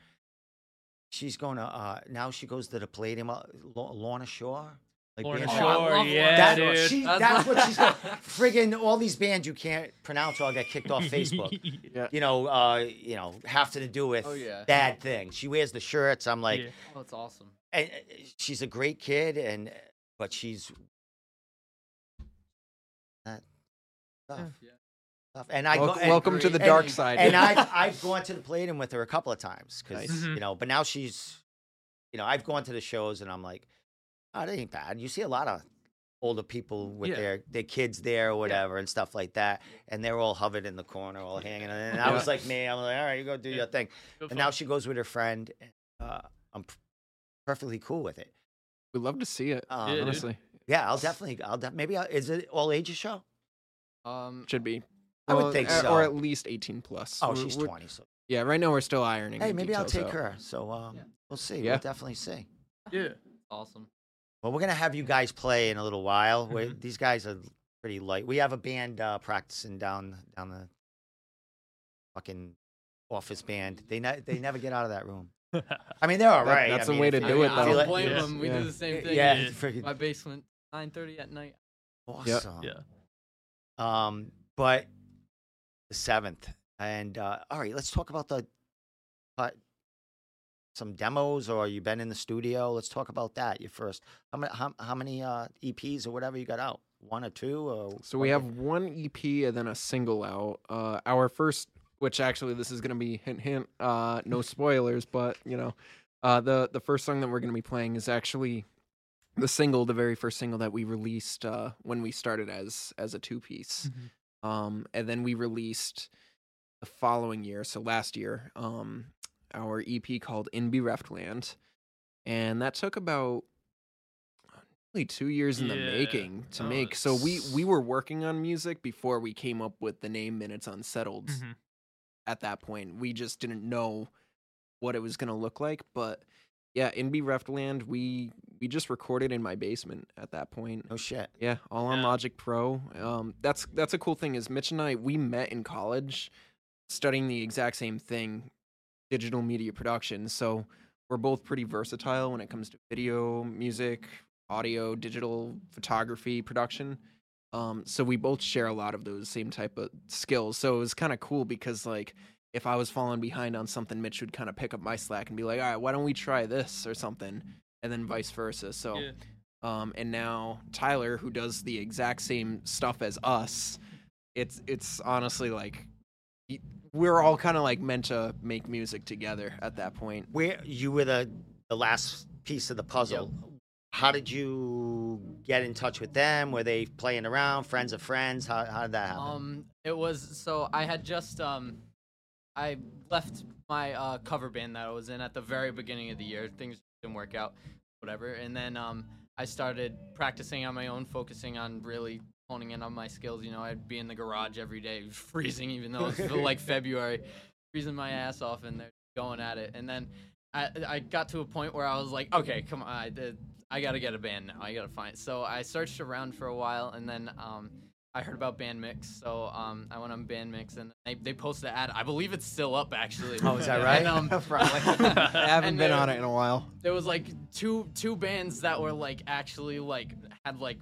she's going to. Uh, now she goes to the Palladium, uh, Lorna Shore. Like Lorna band- Oh, I Shore. love yeah, That- dude. she- That's that's what she's got. Friggin' all these bands you can't pronounce all get kicked off Facebook. yeah. You know, uh, you know, have to do with Oh, yeah. bad things. She wears the shirts. I'm like, Yeah. Oh, that's awesome. and uh, she's a great kid, and but she's that stuff. Yeah. tough. And I Wel- go, and, welcome to the and- dark side. and I've I've gone to the Palladium with her a couple of times because Nice. You know, but now she's, you know, I've gone to the shows and I'm like, oh, that ain't bad. You see a lot of older people with Yeah. their their kids there or whatever and stuff like that, and they're all hovered in the corner, all hanging. And I was like me, I'm like, all right, you go do Yeah. your thing. Good And now fun. she goes with her friend. And, uh, I'm p- perfectly cool with it. We'd love to see it. Um, Yeah, dude. honestly, Yeah, I'll definitely. I'll de- maybe. I'll, is it all ages show? Um, should be. I would think a- so. Or at least 18 plus. Oh, We're- she's we're- twenty. So Yeah, right now we're still ironing. hey, the maybe I'll take out. her. So um, Yeah. we'll see. Yeah. We'll definitely see. yeah. awesome. Well, we're gonna have you guys play in a little while. we Mm-hmm. these guys are pretty light. We have a band uh, practicing down down the fucking office band. They ne- they never get out of that room. I mean, they're all right. That- that's I the mean, way to do it, if I though. don't blame Yeah. them. We Yeah. do the same thing. Yeah, Yeah. My basement, 9:30 at night. awesome. yeah. Um, but the seventh, and uh, all right, let's talk about the uh, some demos, or you've been in the studio. Let's talk about that. Your first, how many, how, how many uh, EPs or whatever you got out? One or two? Or So we have one EP and then a single out. Uh, our first, which actually this is gonna be hint hint, uh, no spoilers, but you know, uh, the the first song that we're gonna be playing is actually the single, the very first single that we released uh, when we started as as a two piece. Um, and then we released the following year, so last year, um, our EP called In Bereft Land, and that took about nearly two years in the Yeah. making to Oh, make. So we we were working on music before we came up with the name Minutes Unsettled. Mhm. At that point, we just didn't know what it was gonna look like, but. Yeah, in Bereft Land, we we just recorded in my basement at that point. Oh shit. Yeah, all on Yeah. Logic Pro. Um, that's that's a cool thing. Is Mitch and I we met in college, studying the exact same thing, digital media production. So we're both pretty versatile when it comes to video, music, audio, digital photography, production. Um, so we both share a lot of those same type of skills. So it was kind of cool because like if I was falling behind on something, Mitch would kind of pick up my slack and be like, "All right, why don't we try this or something?" And then vice versa. So. Yeah. Um, and now Tyler, who does the exact same stuff as us, it's it's honestly like y- we're all kind of like meant to make music together at that point. Where you were the the last piece of the puzzle. How did you get in touch with them? Were they playing around, friends of friends? How how did that happen? Um, it was so I had just um, I left my uh, cover band that I was in at the very beginning of the year. Things didn't work out, whatever. And then um, I started practicing on my own, focusing on really honing in on my skills. You know, I'd be in the garage every day, freezing, even though it's like February, freezing my ass off, and they're going at it. And then I I got to a point where I was like, okay, come on, I. I gotta get a band now. I gotta find. So I searched around for a while, and then um, I heard about Bandmix, so um, I went on Bandmix, and they, they posted an ad. I believe it's still up actually. oh, is that right? And, um, Probably. I haven't been there- on it in a while. there was like two two bands that were like actually like had like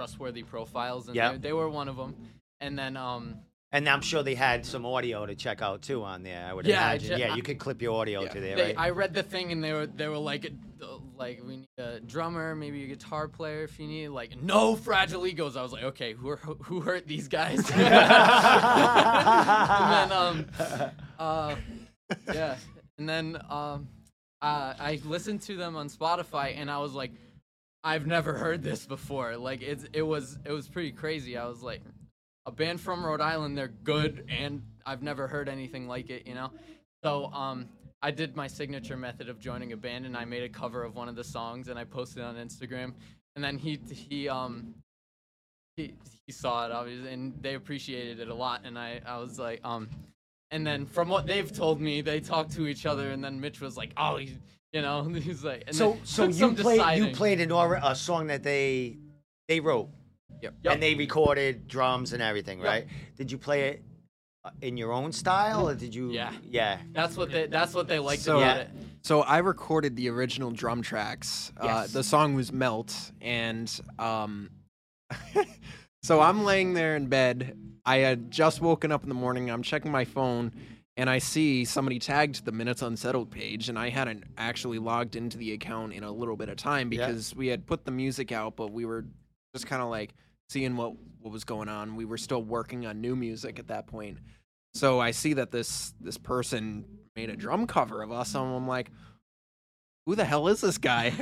trustworthy profiles, and Yep. they, they were one of them. And then um, And I'm sure they had some audio to check out too on there. I would Yeah, I imagine. che- yeah, you could clip your audio Yeah. to there, they, right? I read the thing, and they were they were like. uh, Like we need a drummer, maybe a guitar player if you need. Like no fragile egos. I was like, okay, who are, who hurt these guys? and then um, uh, yeah, and then um, uh, I listened to them on Spotify, and I was like, I've never heard this before. Like it's it was it was pretty crazy. I was like, a band from Rhode Island, they're good, and I've never heard anything like it, you know. So um, I did my signature method of joining a band, and I made a cover of one of the songs, and I posted on Instagram. And then he he um he he saw it obviously, and they appreciated it a lot. And I I was like um, and then from what they've told me, they talked to each other, and then Mitch was like, oh, he, you know, he's like, and so so you some played you played an or- a song that they they wrote Yep. Yep. and they recorded drums and everything, Yep. right? Did you play it uh, in your own style or did you? Yeah. Yeah. That's what they that's what they liked So- about Yeah. it. So I recorded the original drum tracks. Uh, Yes. the song was "Melt," and um, so I'm laying there in bed. I had just woken up in the morning. I'm checking my phone, and I see somebody tagged the Minutes Unsettled page, and I hadn't actually logged into the account in a little bit of time Yeah. because we had put the music out, but we were just kind of like seeing what what was going on. We were still working on new music at that point. So I see that this this person made a drum cover of us, and I'm like, who the hell is this guy?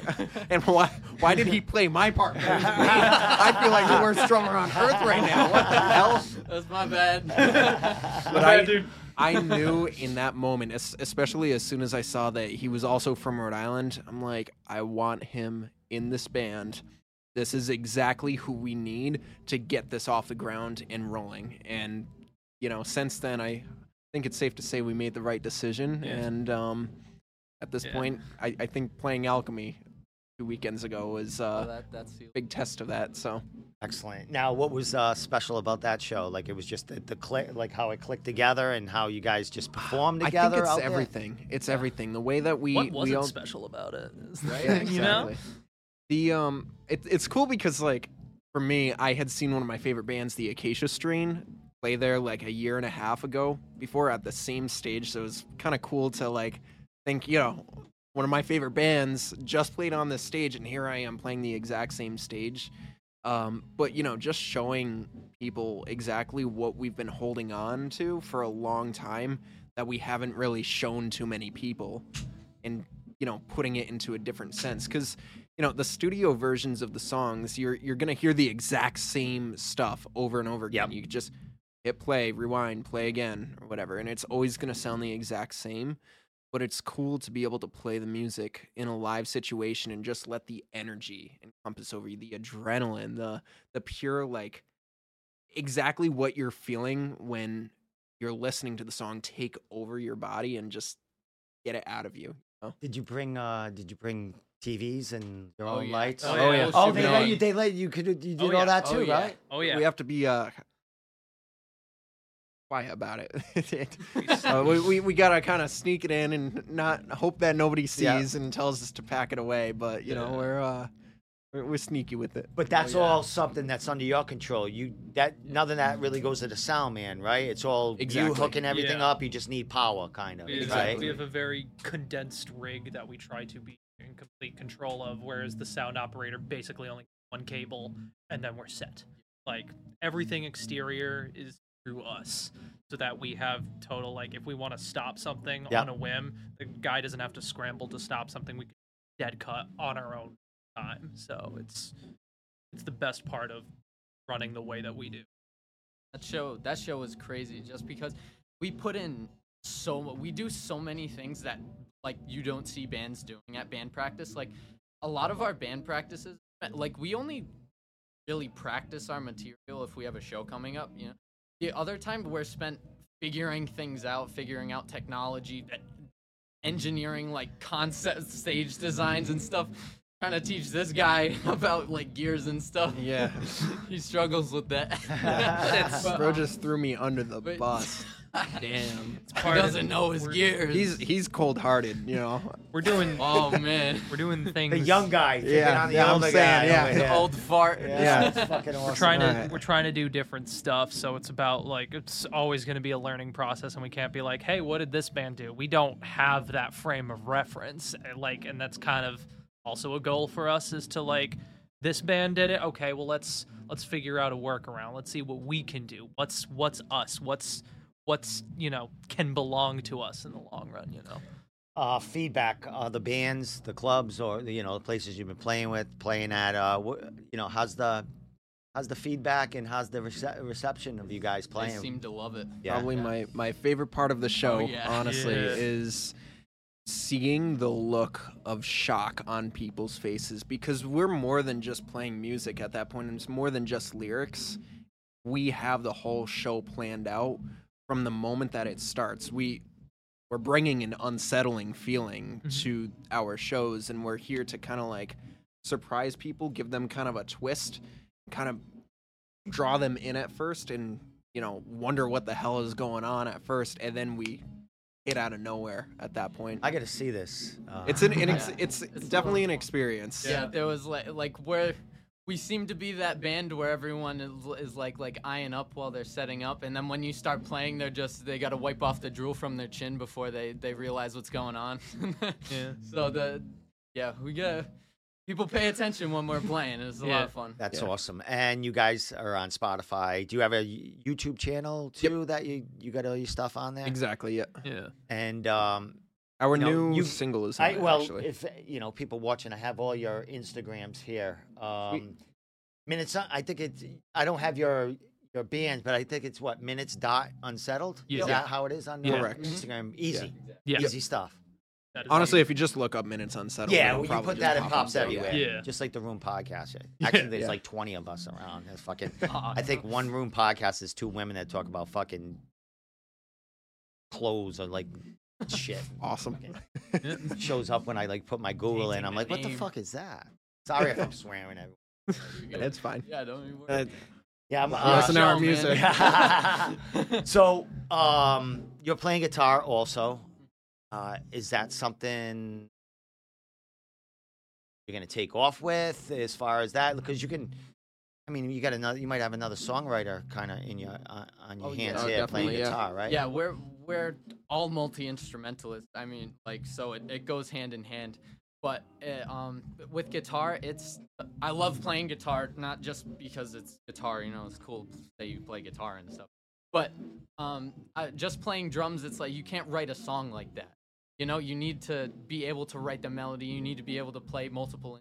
and why why did he play my part? I feel like the worst drummer on earth right now. What the hell? That's my bad. But bad, I, dude. I knew in that moment, especially as soon as I saw that he was also from Rhode Island, I'm like, I want him in this band. This is exactly who we need to get this off the ground and rolling. And you know, since then, I think it's safe to say we made the right decision. Yeah. And um, at this Yeah. point, I, I think playing Alchemy two weekends ago was oh, uh, that, that's the big test of that. So Excellent. Now, what was uh, special about that show? Like, it was just the, the click, like how it clicked together and how you guys just performed I together. think it's out there? everything. It's everything. The way that we what wasn't all special about it? Is the Right, thing, you know? The um, it, it's cool because like for me, I had seen one of my favorite bands, the Acacia Strain, play there like a year and a half ago before at the same stage. So it was kind of cool to like think, you know, one of my favorite bands just played on this stage, and here I am playing the exact same stage. Um, but you know, just showing people exactly what we've been holding on to for a long time that we haven't really shown too many people, and you know, putting it into a different sense because you know the studio versions of the songs you're you're gonna hear the exact same stuff over and over again Yep. you just hit play rewind play again or whatever and it's always gonna sound the exact same but it's cool to be able to play the music in a live situation and just let the energy encompass over you the adrenaline the the pure like exactly what you're feeling when you're listening to the song take over your body and just get it out of you Did you bring uh did you bring TVs and your Oh, own yeah. lights? Oh, yeah. Oh, they let you they let you could you did Oh, all yeah. that Oh, too, yeah. right? Oh yeah. we have to be uh quiet about it. uh, we, we we gotta kind of sneak it in and not hope that nobody Yeah. sees and tells us to pack it away. But you know we're uh we're, we're sneaky with it. But that's yeah. all something that's under your control. You that none of that really goes to the sound man, right? It's all you Exactly. hooking everything Yeah. up. You just need power, kind of, We have, right? we have a very condensed rig that we try to be in complete control of, whereas the sound operator basically only one cable and then we're set. Like everything exterior is through us, so that we have total like if we want to stop something Yeah. on a whim, the guy doesn't have to scramble to stop something. We can dead cut on our own time. So it's it's the best part of running the way that we do. That show that show was crazy just because we put in so we do so many things that like you don't see bands doing at band practice. Like a lot of our band practices like we only really practice our material if we have a show coming up, you know. The other time we're spent figuring things out, figuring out technology, e- engineering like concept stage designs and stuff. Trying to teach this guy about like gears and stuff. Yeah. he struggles with that. But, Bro um, just threw me under the but- bus. Damn. he part doesn't know his we're- gears. He's he's cold hearted, you know. We're doing oh man, we're doing things. the young guy, picking Yeah, on the yeah, I'm saying, guy. yeah. over the here. old fart. Yeah, it's fucking awesome. we're trying to Alright. we're trying to do different stuff so it's about like it's always going to be a learning process and we can't be like hey what did this band do we don't have that frame of reference uh, like and that's kind of also a goal for us is to like this band did it okay well let's let's figure out a workaround let's see what we can do what's what's us what's what's you know can belong to us in the long run you know uh, feedback, uh, the bands, the clubs, or the, you know the places you've been playing with, playing at. Uh, wh- you know, how's the how's the feedback and how's the rece- reception of you guys playing They playing? seem to love it. yeah. Probably my my favorite part of the show, yeah. honestly, Yeah. is seeing the look of shock on people's faces because we're more than just playing music at that point. and It's more than just lyrics. We have the whole show planned out from the moment that it starts. We we're bringing an unsettling feeling Mhm. to our shows, and we're here to kind of like surprise people, give them kind of a twist, kind of draw them in at first, and you know wonder what the hell is going on at first, and then we hit out of nowhere at that point. I got to see this. Uh, it's an, an ex- Yeah. it's, It's definitely an fun. experience. Yeah, there was like like where we seem to be that band where everyone is, is like like eyeing up while they're setting up, and then when you start playing, they're just they got to wipe off the drool from their chin before they they realize what's going on. Yeah. So the yeah we got people pay attention when we're playing. It's a lot of fun. That's Yeah. awesome. And you guys are on Spotify. Do you have a YouTube channel too that you you got all your stuff on there? exactly. Yeah. yeah And um, Our You know, new you- single is I out, well, actually. if you know people watching, I have all your Instagrams here. Um, minutes. I think it's. I don't have your your bands, but I think it's what minutes dot unsettled. Yeah. Is that how it is on Yeah. uh, Correct. Instagram? Easy, Yeah. easy stuff. That is Honestly, if you just look up minutes unsettled, Yeah, it'll well, you probably put just that, it pop pops up everywhere. Yeah. just like the Room podcast. Yeah. Actually, there's Yeah. like 20 of us around. That's fucking. Aw, I think one Room podcast is two women that talk about fucking clothes or like shit. Awesome. Shows up when I like put my Google in. I'm like, what the fuck is that? Sorry if I'm swearing. Everyone. it's fine. Yeah, don't even worry. Uh, Yeah, I'm. Listen to Uh, our music. so, um, you're playing guitar also. Uh, is that something you're gonna take off with as far as that? Because you can. I mean, you got another. You might have another songwriter kind of in your uh, on your Oh, hands Oh, here playing definitely, yeah. guitar, right? Yeah, we're we're all multi instrumentalists. I mean, like, so it, it goes hand in hand. But uh um, with guitar, it's I love playing guitar, not just because it's guitar. You know, it's cool that you play guitar and stuff. But um, I, just playing drums, it's like you can't write a song like that. You know, you need to be able to write the melody. You need to be able to play multiple,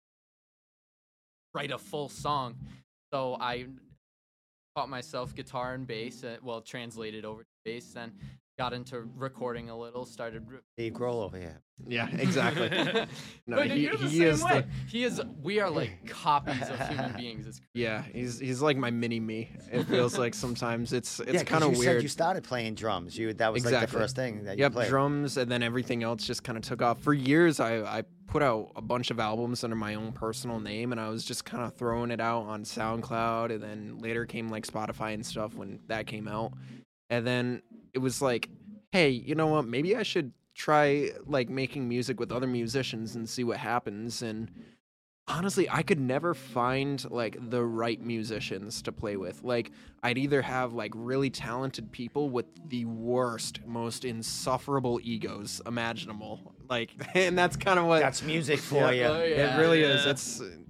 write a full song. So I taught myself guitar and bass. Uh, well, translated over to bass, then got into recording a little. Started. re- Dave Grohl over here. yeah, exactly. No, But he, you're the he same is way. the He is. We are like copies of human beings. It's yeah. He's he's like my mini me. It feels like sometimes it's it's yeah, 'cause kind of weird. Said you started playing drums. You that was like the first thing that you Yep, played. drums, and then everything else just kind of took off. For years, I, I put out a bunch of albums under my own personal name, and I was just kind of throwing it out on SoundCloud, and then later came like Spotify and stuff when that came out. And then it was like, hey, you know what? Maybe I should try like making music with other musicians and see what happens. And honestly, I could never find like the right musicians to play with. Like, I'd either have like really talented people with the worst, most insufferable egos imaginable. Like, and that's kind of what That's music for you. Oh, yeah, it really is. yeah. It's it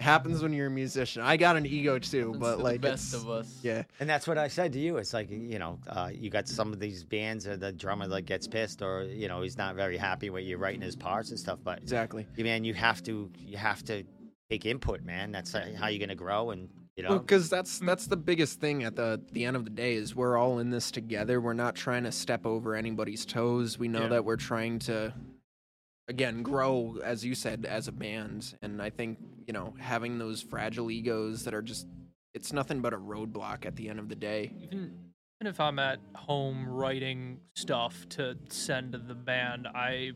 happens when you're a musician. I got an ego too, happens but to the like best it's- of us. Yeah, And that's what I said to you. It's like you know, uh, you got some of these bands or the drummer like gets pissed, or you know, he's not very happy with you writing his parts and stuff. But exactly. you man, you have to you have to take input, man. That's uh, how you're gonna grow, and you know, because that's that's the biggest thing at the the end of the day is we're all in this together. We're not trying to step over anybody's toes. We know Yeah. that we're trying to again grow as you said as a band and I think, you know, having those fragile egos that are just it's nothing but a roadblock at the end of the day. even even if I'm at home writing stuff to send to the band, I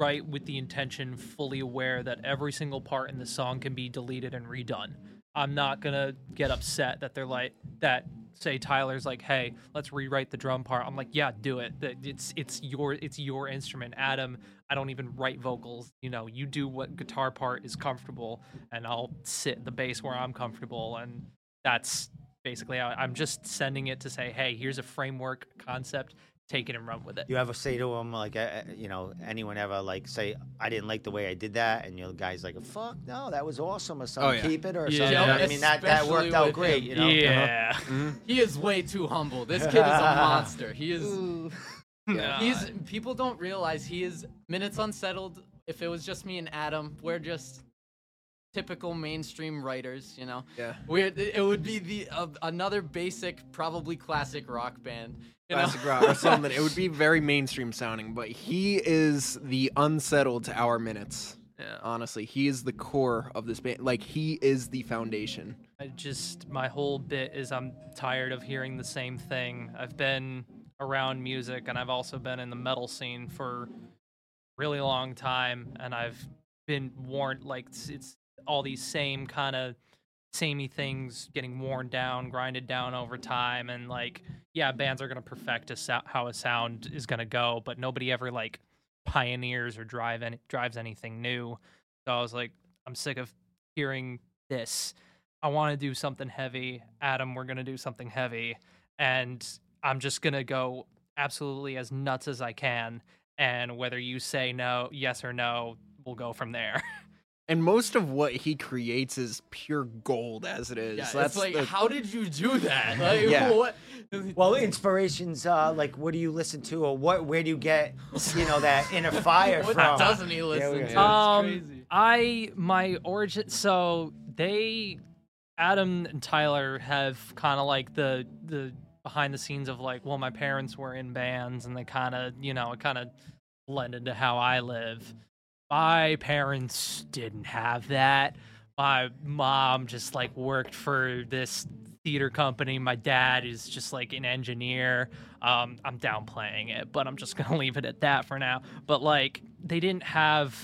write with the intention, fully aware that every single part in the song can be deleted and redone. I'm not gonna get upset that they're like that. Say Tyler's like, "Hey, let's rewrite the drum part." I'm like, "Yeah, do it. It's it's your it's your instrument, Adam. I don't even write vocals. You know, you do what guitar part is comfortable, and I'll sit the bass where I'm comfortable, and that's basically how I'm just sending it to say, hey, here's a framework concept, take it and run with it. you ever say to him like, uh, you know, anyone ever like say, I didn't like the way I did that, and your guy's like, fuck, no, that was awesome, or something, yeah. keep it, or Yeah. something. I mean, that that worked out great, him. you know. yeah. He is way too humble. This kid is a monster. He is. Yeah. He's. People don't realize he is minutes unsettled. If it was just me and Adam, we're just typical mainstream writers. You know, Yeah. we're. It would be the uh, another basic, probably classic rock band. You know? Classic rock or something. It would be very mainstream sounding, but he is the unsettled to our minutes. yeah. Honestly, he is the core of this band. Like he is the foundation. I just my whole bit is I'm tired of hearing the same thing. I've been around music and I've also been in the metal scene for really long time and I've been warned like it's, it's all these same kind of samey things getting worn down, grinded down over time and like yeah, bands are to perfect a sou- how a sound is to go, but nobody ever like pioneers or drive any drives anything new. So I was like I'm sick of hearing this. I want to do something heavy. Adam, we're to do something heavy. And I'm just to go absolutely as nuts as I can. And whether you say no, yes or no, we'll go from there. And most of what he creates is pure gold as it is. Yeah, That's it's like, the- how did you do that? Like, Yeah. what? Well, inspirations, uh, like what do you listen to, or what? Where do you get, you know, that inner fire what from? doesn't he listen we to? It's um, crazy. I my origin. So they, Adam and Tyler have kind of like the the behind the scenes of like, well, my parents were in bands, and they kind of, you know, it kind of blended to how I live. My parents didn't have that. My mom just like worked for this theater company. My dad is just like an engineer. Um, I'm downplaying it, but I'm just gonna leave it at that for now. But like, they didn't have.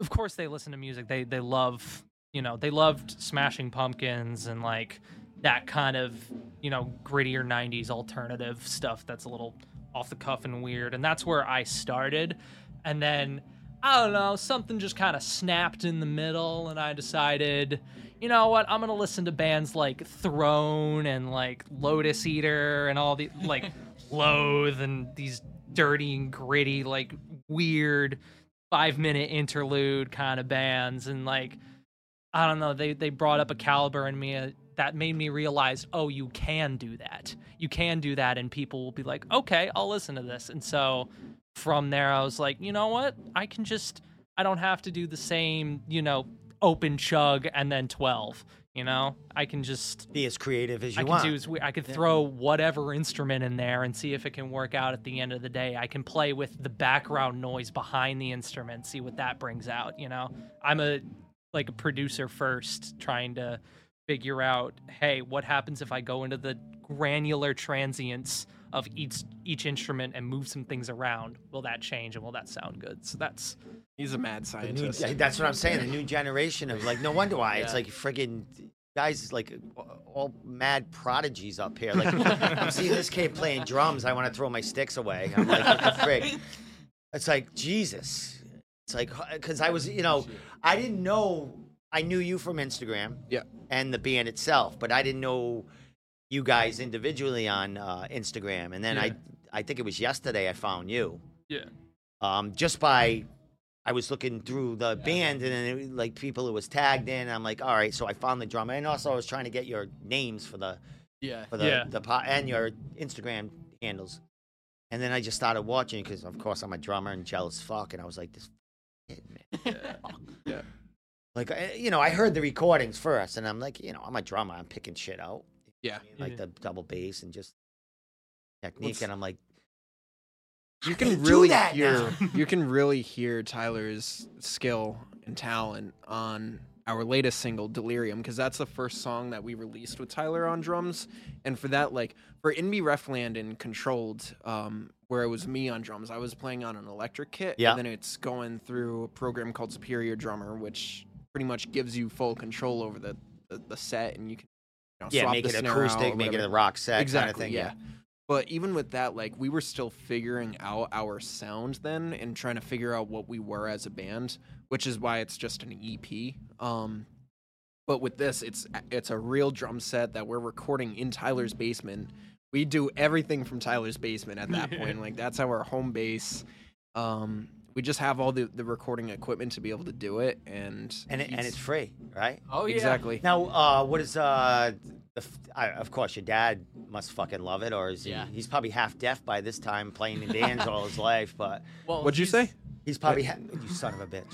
Of course, they listen to music. They they love you know they loved Smashing Pumpkins and like that kind of you know grittier '90s alternative stuff. That's a little off the cuff and weird. And that's where I started. And then I don't know, something just kind of snapped in the middle, and I decided, you know what, I'm gonna listen to bands like Throne and like Lotus Eater and all the like Loathe and these dirty and gritty, like weird five minute interlude kind of bands, and like I don't know, they they brought up a caliber in me uh, that made me realize, oh, you can do that. You can do that, and people will be like, okay, I'll listen to this. And so from there, I was like, you know what? I can just, I don't have to do the same, you know, open chug and then 12. You know, I can just, Be as creative as you I can want. do, is we- I could throw whatever instrument in there and see if it can work out at the end of the day. I can play with the background noise behind the instrument, see what that brings out. You know, I'm a, like a producer first, trying to figure out, hey, what happens if I go into the granular transients of each each instrument and move some things around? Will that change and will that sound good? So that's he's a mad The new- scientist. that's what I'm saying. The new generation of like, no wonder why it's like friggin' guys like all mad prodigies up here. Like I'm seeing this kid playing drums. I want to throw my sticks away. I'm like, what the frig? It's like Jesus. It's like because I was, you know, I didn't know. I knew you from Instagram. Yeah. And the band itself, but I didn't know you guys individually on uh, Instagram. And then Yeah. I, I think it was yesterday I found you yeah. um, just by I was looking through the band and then it, like people who was tagged in. I'm like, all right, so I found the drummer, and also I was trying to get your names for the yeah. for the Yeah. the po- and your Instagram handles, and then I just started watching because of course I'm a drummer and jealous fuck, and I was like, this kid, man. Yeah. Like you know, I heard the recordings first, and I'm like, you know, I'm a drummer, I'm picking shit out, Yeah. like Yeah. the double bass and just technique, What's- and I'm like, You can really hear you can really hear Tyler's skill and talent on our latest single Delirium because that's the first song that we released with Tyler on drums and for that like for In Bereft Land and Controlled um where it was me on drums I was playing on an electric kit Yeah. and then it's going through a program called Superior Drummer which pretty much gives you full control over the the, the set and you can know, yeah, make it snare out or acoustic, make it a rock set exactly, kind of thing. yeah. But even with that, like we were still figuring out our sound then and trying to figure out what we were as a band, which is why it's just an EP. Um, but with this, it's it's a real drum set that we're recording in Tyler's basement. We do everything from Tyler's basement at that point. Like that's our home base. Um, we just have all the, the recording equipment to be able to do it, and and it, and it's free, right? Oh yeah. exactly. Now, uh, what is uh, the? f- I, of course, your dad must fucking love it, or is he? Yeah. He's probably half deaf by this time, playing in bands all his life. But Well, What'd you he's- say? He's probably ha- you son of a bitch.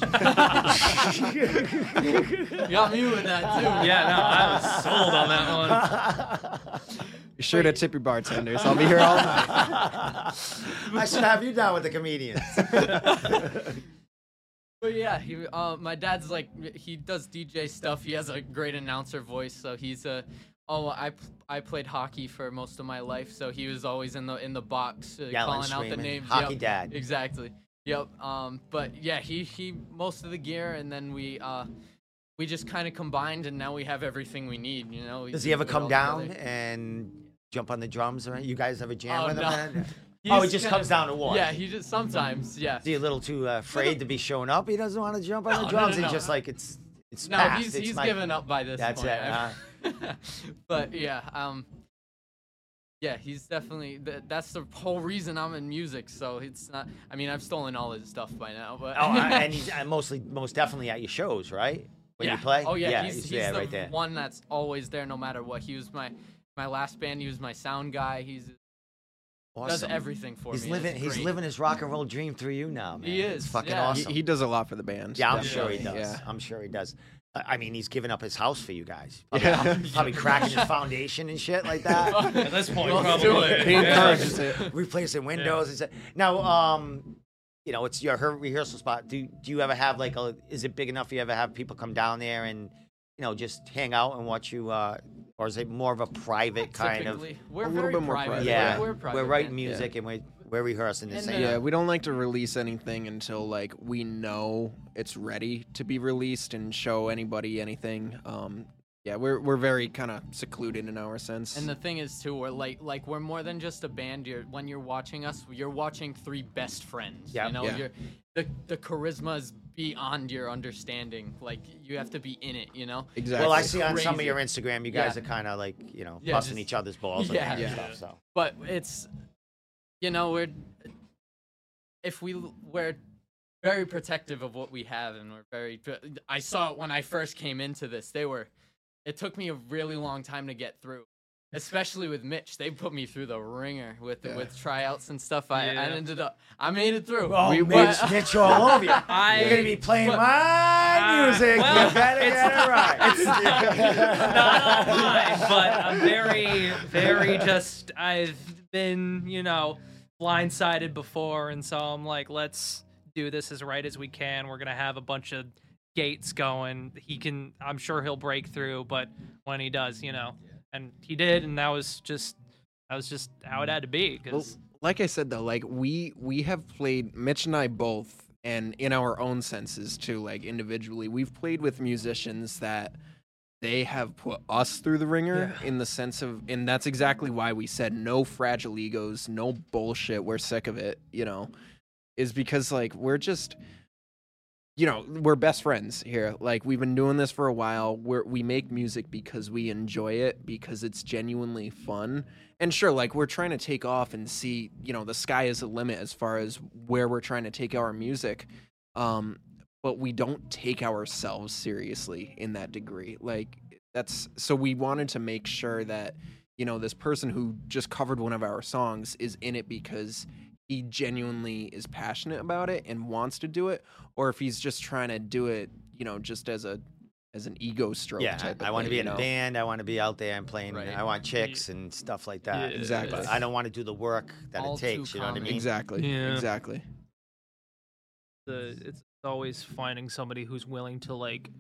You got me with that too. Yeah, no, I was sold on that one. Be sure to tip your bartenders. I'll be here all night. I should have you down with the comedians. But yeah, he, uh, my dad's like he does DJ stuff. He has a great announcer voice, so he's a. Oh, I I played hockey for most of my life, so he was always in the in the box uh, Yelling, calling out the names. hockey Yep, dad. Exactly. Yep. Um. But yeah, he he most of the gear, and then we uh, we just kind of combined, and now we have everything we need. You know. Does he ever come down together. and jump on the drums? Or you guys ever jam Oh, with him? no. Oh, he just kinda- comes down to one. Yeah, he just sometimes. Yeah. Is he a little too uh, afraid to be showing up? He doesn't want to jump on No, the drums. no, He's no. just like it's it's No, past. he's It's he's my- given up by this That's point. it, I- but yeah, um, Yeah, he's definitely. Th- that's the whole reason I'm in music. So it's not. I mean, I've stolen all his stuff by now, but. Oh, I- and he's uh, mostly, most definitely at your shows, right? When yeah. you play. Oh yeah, he's, he's there, the right there. one that's always there, no matter what. He was my my last band. He was my sound guy. He's Awesome. does everything for He's me. living. He's great. living his rock and roll dream through you now, man. He It's is, fucking yeah. He, awesome. he does a lot for the band. yeah, I'm definitely, sure he does. Yeah. I'm sure he does. I I mean, he's giving up his house for you guys. Yeah. Probably, probably cracking his foundation and shit like that. At this point, Let's probably. He encourages it. replacing windows and stuff. Now, um, you know, it's your her rehearsal spot. Do do you ever have like a? Is it big enough? You ever have people come down there and you know just hang out and watch you, uh, or is it more of a private kind of? Typically, we're A little bit more private. private. Yeah, we're, we're, we're, writing band. music and we're we're rehearsing the And, same. Yeah, we don't like to release anything until like we know it's ready to be released and show anybody anything. Um, yeah, we're we're very kind of secluded in our sense. And the thing is too, we're like like we're more than just a band. You're when you're watching us, you're watching three best friends. Yep. You know, Yeah. you're the the charisma is beyond your understanding. Like you have to be in it. You know. exactly. Well, I see on some of your Instagram, you guys Yeah. are kind of like you know Yeah, busting just- each other's balls and Yeah. that kind of Yeah. stuff. So But it's, you know, we're if we we're very protective of what we have, and we're very. I saw it when I first came into this. They were. It took me a really long time to get through. Especially with Mitch, they put me through the ringer with Yeah. with tryouts and stuff. I, I ended up, I made it through. oh, We- Mitch, but- Mitch all over you. I- You're gonna be playing but- my music. well, you better it's- get it right. it's, not all mine, but I'm very, very just. I've been, you know, blindsided before, and so I'm like, let's do this as right as we can. We're gonna have a bunch of gates going. He can, I'm sure he'll break through, but when he does, you know, and he did, and that was just, that was just how it had to be. Well, Because like I said though, like we we have played Mitch and I both, and in our own senses too, like individually, we've played with musicians that they have put us through the ringer in the sense of, and that's exactly why we said no fragile egos, no bullshit. We're sick of it, you know, is because like we're just. You know, we're best friends here. Like we've been doing this for a while. We're we make music because we enjoy it because it's genuinely fun and sure like we're trying to take off and see you know the sky is the limit as far as where we're trying to take our music um but we don't take ourselves seriously in that degree like that's so we wanted to make sure that you know this person who just covered one of our songs is in it because he genuinely is passionate about it and wants to do it or if he's just trying to do it you know just as a as an ego stroke Yeah, type of I want to be you in a band. I want to be out there and playing. Right. I want chicks and stuff like that. Yeah, Exactly. But I don't want to do the work that All it takes. You know what I mean? exactly Yeah. exactly the it's always finding somebody who's willing to like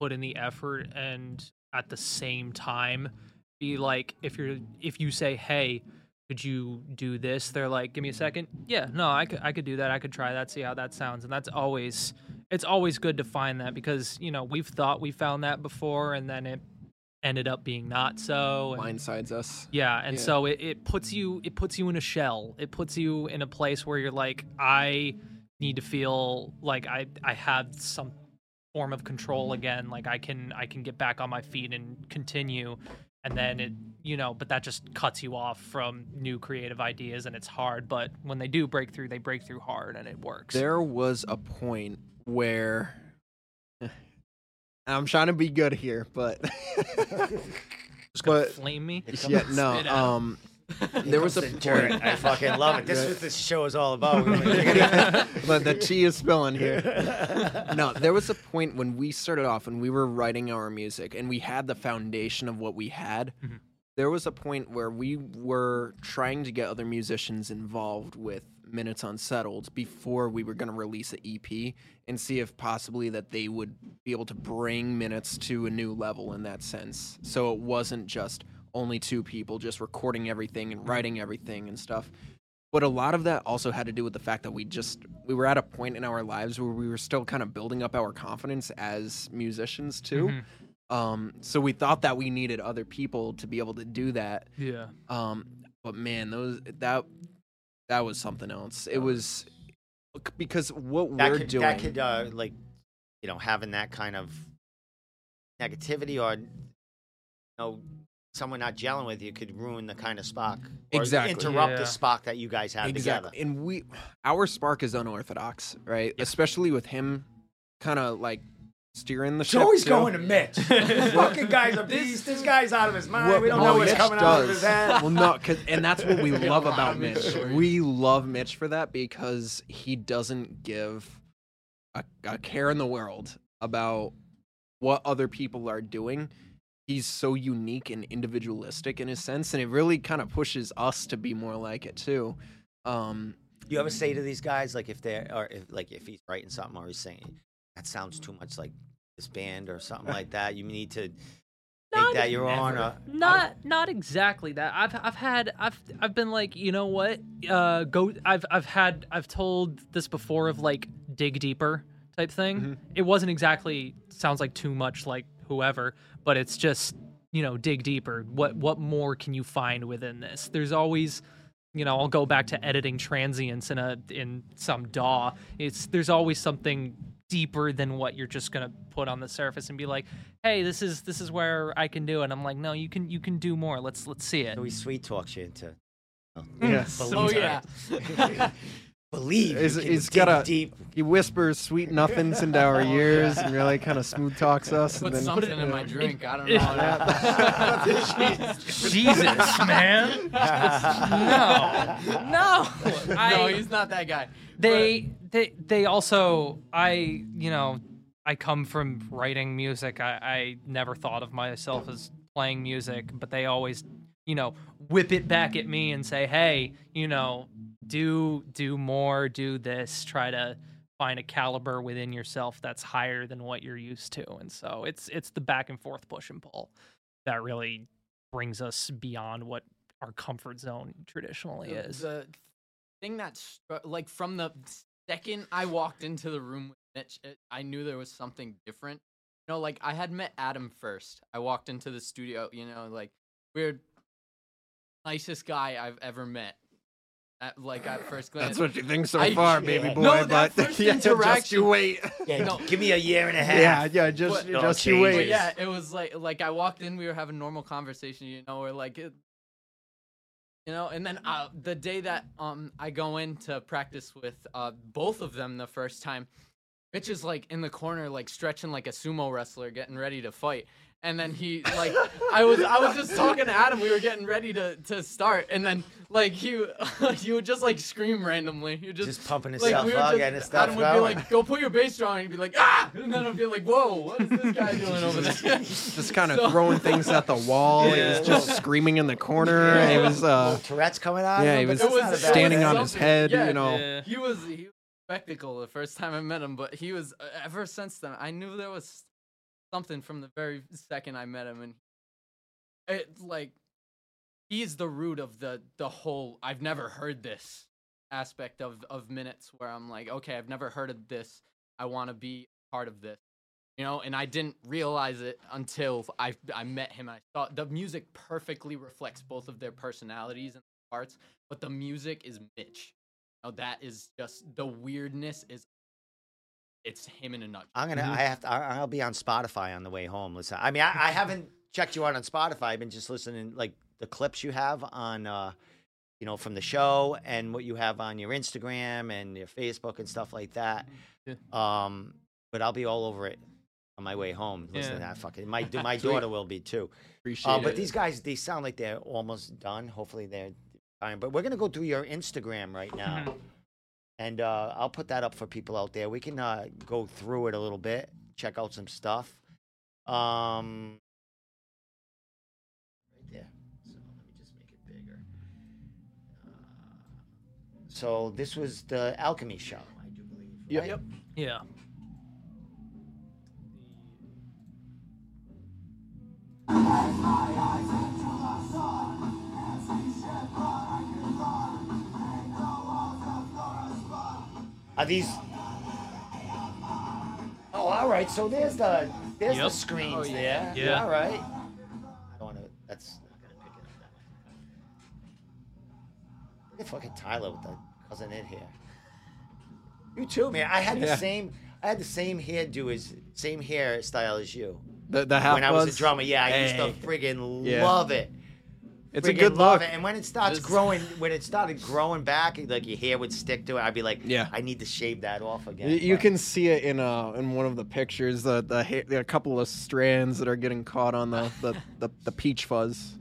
put in the effort and at the same time be like if you're if you say hey could you do this? they're like give me a second. Yeah no i could i could do that. I could try that see how that sounds. And that's always it's always good to find that because you know we've thought we found that before and then it ended up being not so and- blindsides us. Yeah, and Yeah. so it, it puts you it puts you in a shell. It puts you in a place where you're like, I need to feel like I I have some form of control again. Like I can I can get back on my feet and continue. And then it you know, but that just cuts you off from new creative ideas and it's hard. But when they do break through, they break through hard and it works. There was a point where I'm trying to be good here, but just gonna but flame me. Yeah, no. Spit out. Um, Here there was a comes point. I fucking love it. This is what this show is all about. but the tea is spilling here. No, there was a point when we started off and we were writing our music and we had the foundation of what we had. Mhm. There was a point where we were trying to get other musicians involved with Minutes Unsettled before we were going to release an EP and see if possibly that they would be able to bring Minutes to a new level in that sense. So it wasn't just only two people just recording everything and writing everything and stuff. But a lot of that also had to do with the fact that we just we were at a point in our lives where we were still kind of building up our confidence as musicians too. Mhm. Um, so we thought that we needed other people to be able to do that. Yeah. Um, but man, those that that was something else. It was because what that we're could, doing. that could uh, like, you know, having that kind of negativity or, you know, someone not gelling with you could ruin the kind of spark. Or Exactly. Interrupt Yeah. the spark that you guys have exactly. together. And we, our spark is unorthodox, right? Especially with him, kind of like steering the It's ship. always going to Mitch. This fucking guy's a beast. This guy's out of his mind. What- we don't what know what's Mitch coming out of his does- head. Well, no, 'cause- and that's what we We love about Mitch Mitch. We love Mitch for that because he doesn't give a, a care in the world about what other people are doing. He's so unique and individualistic in his sense, and it really kind of pushes us to be more like it too. Um, you ever say to these guys, like if they're, or if, like if he's writing something or he's saying, that sounds too much like this band or something like that, you need to make Not that your own? Or, Not not exactly that. I've I've had I've I've been like, you know what? Uh go I've I've had I've told this before of like dig deeper type thing. Mhm. It wasn't exactly sounds like too much like whoever, but it's just, you know, dig deeper. What what more can you find within this? There's always you know, I'll go back to editing transients in a in some DAW. It's there's always something deeper than what you're just gonna put on the surface and be like, hey, this is this is where I can do it. And I'm like, no, you can you can do more. Let's let's see it. so he sweet talks you into. Oh. Yes. Oh yeah. it. Believe. He's- you can he's dig got a- deep. he whispers sweet nothings into our oh, ears and really kind of smooth talks us. Put and then, something in my drink. I don't know. that. Jesus, man. no, no. I, no, he's not that guy. they they they also I you know I come from writing music. I, I never thought of myself as playing music, but they always you know whip it back at me and say, hey, you know, do do more, do this, try to find a caliber within yourself that's higher than what you're used to. And so it's it's the back and forth push and pull that really brings us beyond what our comfort zone traditionally is. the thing that's like from the second I walked into the room with Mitch, it, I knew there was something different. You know, like I had met Adam first. I walked into the studio. You know, like we're nicest guy I've ever met. At, like at first glance. That's what you think so I- far, baby Yeah. boy. No, but that first yeah, just interaction- you wait. Yeah, No. give me a year and a half. Yeah, yeah, just But- just you wait. But yeah, it was like like I walked in, we were having normal conversation, you know, or like it, you know, and then uh, the day that um I go in to practice with uh both of them the first time, Mitch is like in the corner, like stretching like a sumo wrestler, getting ready to fight. And then he like I was I was just talking to Adam. We were getting ready to, to start, and then like he he would just like scream randomly. He would just Just pumping like, himself we were up, just- getting his stuff Adam would going. be like, "Go put your bass drum," and he'd be like, "Ah!" And then I'd be like, "Whoa, what is this guy doing over there?" Just kind of So- throwing things at the wall. He was just screaming in the corner. He was uh, Tourette's coming out. yeah, he was was not a bad standing on his head. Yeah, You know, Yeah. he was he was a spectacle the first time I met him, but he was uh, ever since then. I knew there was something from the very second I met him, and it like he's the root of the the whole. I've never heard this aspect of of minutes where I'm like, okay, I've never heard of this. I want to be part of this. You know, and I didn't realize it until I I met him. I thought the music perfectly reflects both of their personalities and parts, but the music is Mitch. Now that is just the weirdness is it's him in a nutshell. I'm gonna. Mhm. I have to. I- I'll be on Spotify on the way home. Listen. I mean, I, I haven't checked you out on Spotify. I've been just listening, like the clips you have on, uh, you know, from the show and what you have on your Instagram and your Facebook and stuff like that. Um, but I'll be all over it on my way home. Listen Yeah. to that fucking. My my daughter will be too. appreciate Uh, it. but these guys, they sound like they're almost done. Hopefully, they're fine. But we're gonna go through your Instagram right now, Mhm. And uh, I'll put that up for people out there. We can uh, go through it a little bit, check out some stuff. Um, right there. So let me just make it bigger. Uh, so this was the Alchemy show, I do believe. Yep. right? Yep. Yeah. Are these? Oh, all right. So there's the there's the Yep. screens Oh, yeah. there. Yeah. All right. I don't want to. That's not gonna pick it up that way. Look at fucking Tyler with the cousin Ed here. You too, man. I had the Yeah. same. I had the same hairdo as same hairstyle as you. The the half when I was a buzz? drummer. Yeah, I used to friggin' Yeah. love it. It's a good love look. it. And when it starts This- growing, when it started growing back, like your hair would stick to it, I'd be like, Yeah. I need to shave that off again. You, you can see it in uh in one of the pictures the the ha- a couple of strands that are getting caught on the the, the, the peach fuzz.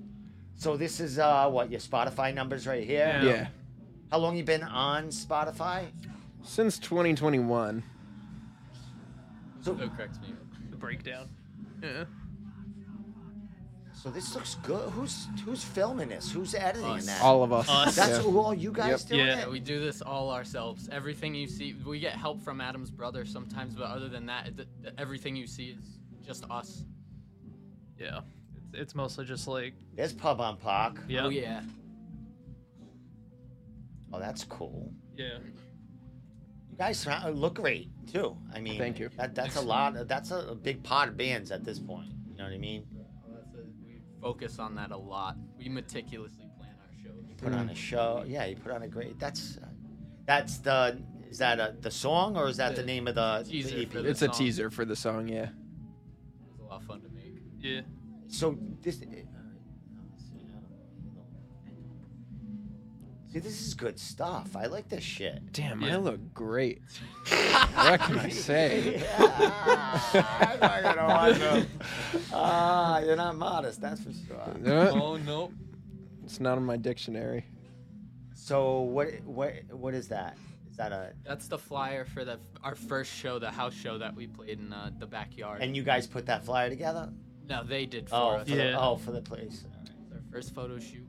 So this is uh what your Spotify numbers right here. Yeah. Yeah. How long you been on Spotify? Since 2021. So So cracks me up. The breakdown. Yeah. So this looks good. Who's who's filming this? Who's editing Us. that? All of us. Us. That's Yeah. all you guys Yep. doing Yeah. Yeah, it? we do this all ourselves. Everything you see, we get help from Adam's brother sometimes, but other than that, th- th- everything you see is just us. Yeah. It's, it's mostly just like, There's Pub on Park. Oh, yeah. Oh yeah. Oh, that's cool. Yeah. You guys surround, oh, look great too. I mean, Thank you. That, that's a lot. That's a, a big part of bands at this point. You know what I mean? That's a, we focus on that a lot. We meticulously plan our shows. You Put on a show. Yeah, you put on a great. That's that's the. Is that a, the song or is that the, The name of the, teaser the EP? for the It's a song. teaser for the song, yeah. It was a lot of fun to make. Yeah. So this. See, this is good stuff. I like this shit. Damn, Yeah. I look great. what can I say? Yeah, I'm not gonna watch them. Ah, you're not modest, that's for sure. Uh, Oh no. it's not in my dictionary. So what? What? What is that? Is that a? That's the flyer for the our first show, the house show that we played in uh, the backyard. And you guys put that flyer together? no, they did for Oh, us. for the, Yeah. oh, for the place. It's our first photo shoot.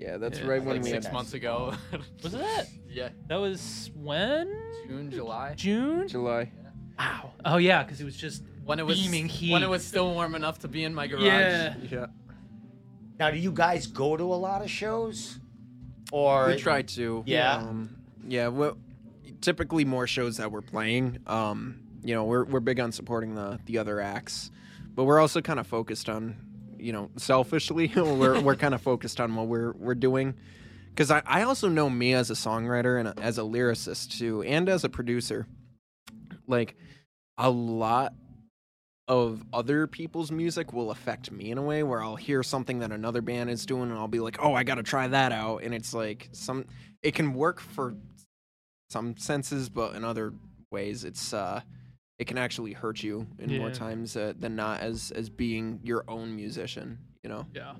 Yeah, that's Yeah, right I when Like we six had- months ago. Was that? yeah, That was when? June, July. June? July. Wow. Oh yeah, because it was just When it was beaming heat. when it was still warm enough to be in my garage. Yeah. Yeah. Now, do you guys go to a lot of shows? Or We try to. Yeah. Um, yeah. Well, typically more shows that we're playing. Um, you know, we're we're big on supporting the the other acts, but we're also kind of focused on, you know, selfishly, we're we're kind of focused on what we're we're doing. Because I, I also know me as a songwriter and as a lyricist too, and as a producer. Like, a lot of other people's music will affect me in a way where I'll hear something that another band is doing and I'll be like, "Oh, I got to try that out." And it's like some it can work for some senses, but in other ways it's uh it can actually hurt you in more times uh, than not as as being your own musician, you know. Yeah.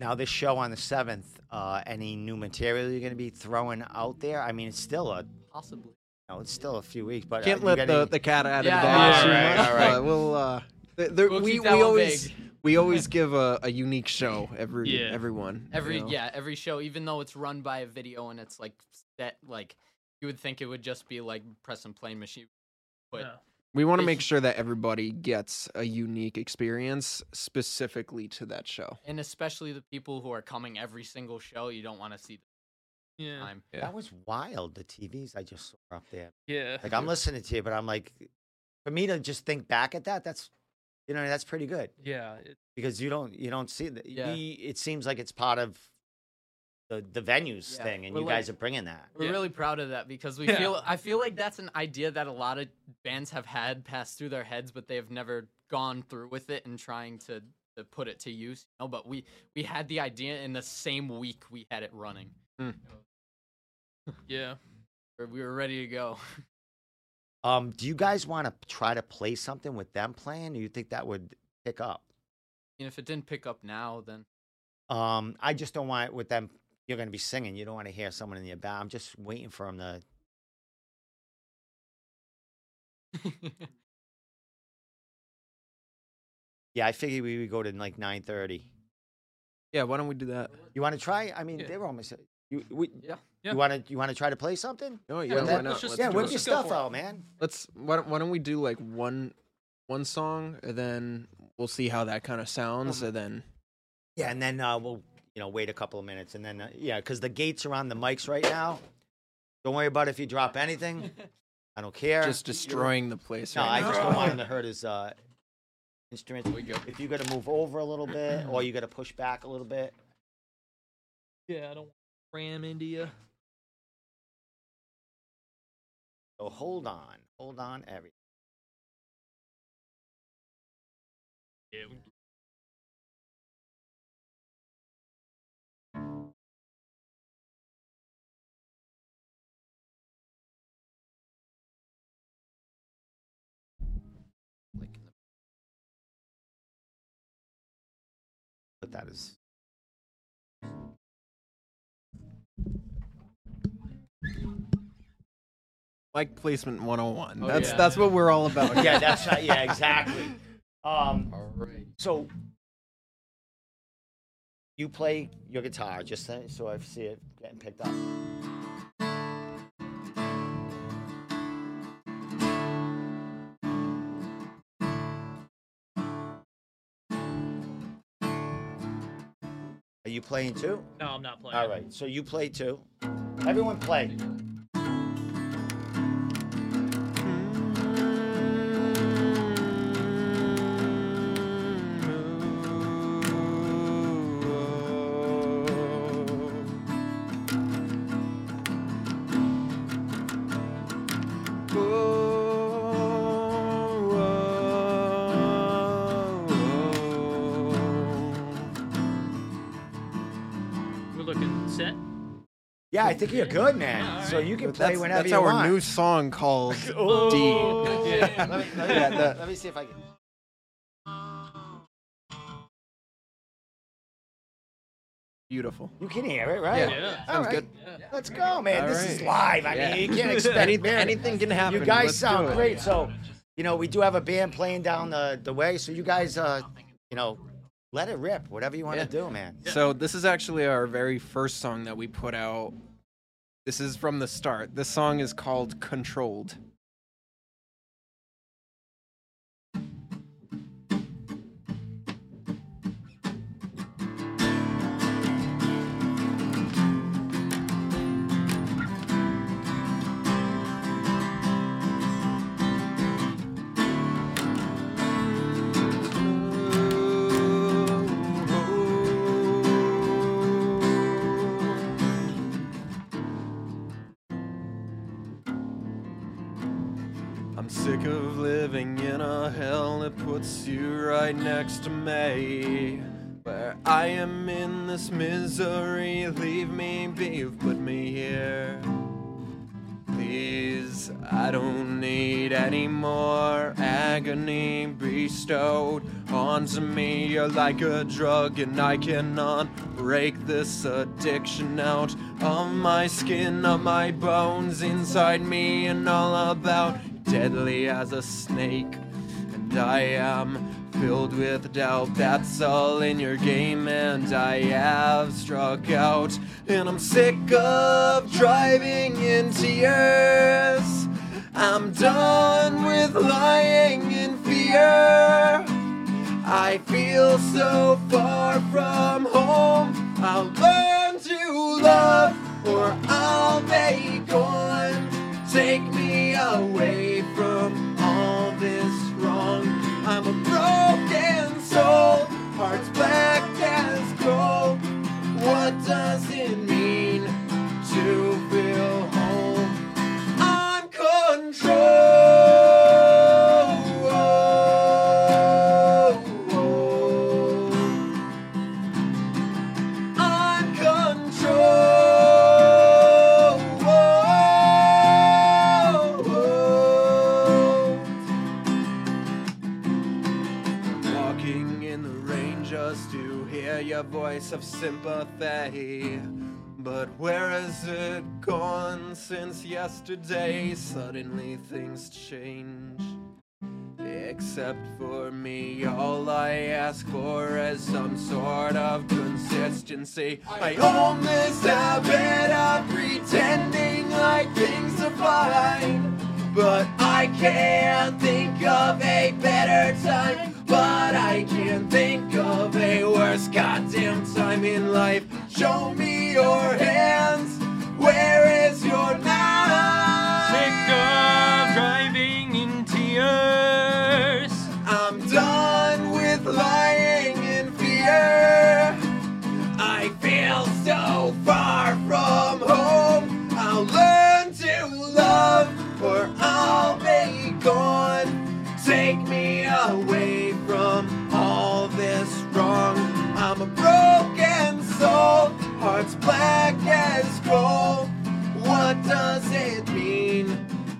now this show on the seventh, uh, any new material you're going to be throwing out there? I mean, it's still a, Possibly. no, it's still a few weeks, but Can't uh, let the, any- the cat out of Yeah, the bag yeah, too right, much, all right. but we'll uh th- there- We'll we we always vague. we always give a, a unique show every Yeah. everyone. Every you know? yeah, every show, even though it's run by a video and it's like set like you would think it would just be like press and play machine. But Yeah. We want to make sure that everybody gets a unique experience specifically to that show. and especially the people who are coming every single show, you don't want to see the Yeah. time. Yeah. That was wild. The TVs I just saw up there. Yeah. Like I'm listening to you, but I'm like, for me to just think back at that, that's, you know, that's pretty good yeah. It, because you don't you don't see that. Yeah. you- It seems like it's part of the the venues Yeah, thing, and we're you guys like- are bringing that. We're Yeah. really proud of that because we Yeah. feel I feel like that's an idea that a lot of bands have had pass through their heads, but they have never gone through with it and trying to, to put it to use. You know, but we we had the idea in the same week we had it running. Yeah. We were ready to go. Um, do you guys want to try to play something with them playing? Do you think that would pick up? And if it didn't pick up now, then Um, I just don't want it with them. You're going to be singing. You don't want to hear someone in your back. I'm just waiting for them to. Yeah, I figured we would go to like 9:30. Yeah, why don't we do that? You want to try? I mean, Yeah. they were almost. You, we, yeah. Yeah. you want to you want to try to play something? Oh Yeah, yeah why that, not? let's just yeah, do whip your stuff for out, man. Let's why don't, why don't we do like one one song and then we'll see how that kind of sounds and then Yeah, and then uh, we'll you know wait a couple of minutes, and then uh, yeah, because the gates are on the mics right now. Don't worry about if you drop anything. I don't care. just destroying the place. no, right I now. just don't want him to hurt his uh, instruments. We go. If you got to move over a little bit, or you got to push back a little bit. yeah, I don't want to ram into you. So hold on, hold on, everything. But that is. Mic placement 101. Oh, that's yeah. that's what we're all about. Yeah, that's right. Yeah, exactly. Um, All right. so you play your guitar, just so so I see it getting picked up. Playing too? No, I'm not playing. All right, so you play too. Everyone play. Think you're good, man. Yeah, So you can play that's, whenever that's you want. That's our new song called Ooh. D. Yeah. let, me, let, me, Yeah, the- let me see if I can. Beautiful. You can hear it, right? Yeah. Yeah. Sounds right. good. Yeah. Let's go, man. All this is live. I Yeah. mean, you can't expect Any- anything can happen. You guys Let's sound do it. great. So, you know, we do have a band playing down the, the way. So you guys, uh, you know, let it rip. Whatever you want Yeah. to do, man. So this is actually our very first song that we put out. This is from the start. This song is called Controlled. Puts you right next to me. Where I am in this misery, leave me be, you've put me here. Please, I don't need any more agony bestowed onto me. You're like a drug, and I cannot break this addiction out of my skin, of my bones, inside me, and all about deadly as a snake. And I am filled with doubt. That's all in your game, and I have struck out. And I'm sick of driving in tears. I'm done with lying in fear. I feel so far from home. I'll learn to love, or I'll be gone. Take sympathy. But where has it gone since yesterday? Suddenly things change. Except for me, all I ask for is some sort of consistency. I own this habit of pretending like things are fine. But I can't think of a better time. But I can't think of a worse goddamn time in life. Show me your hands. Where is your knife? grow? What does it mean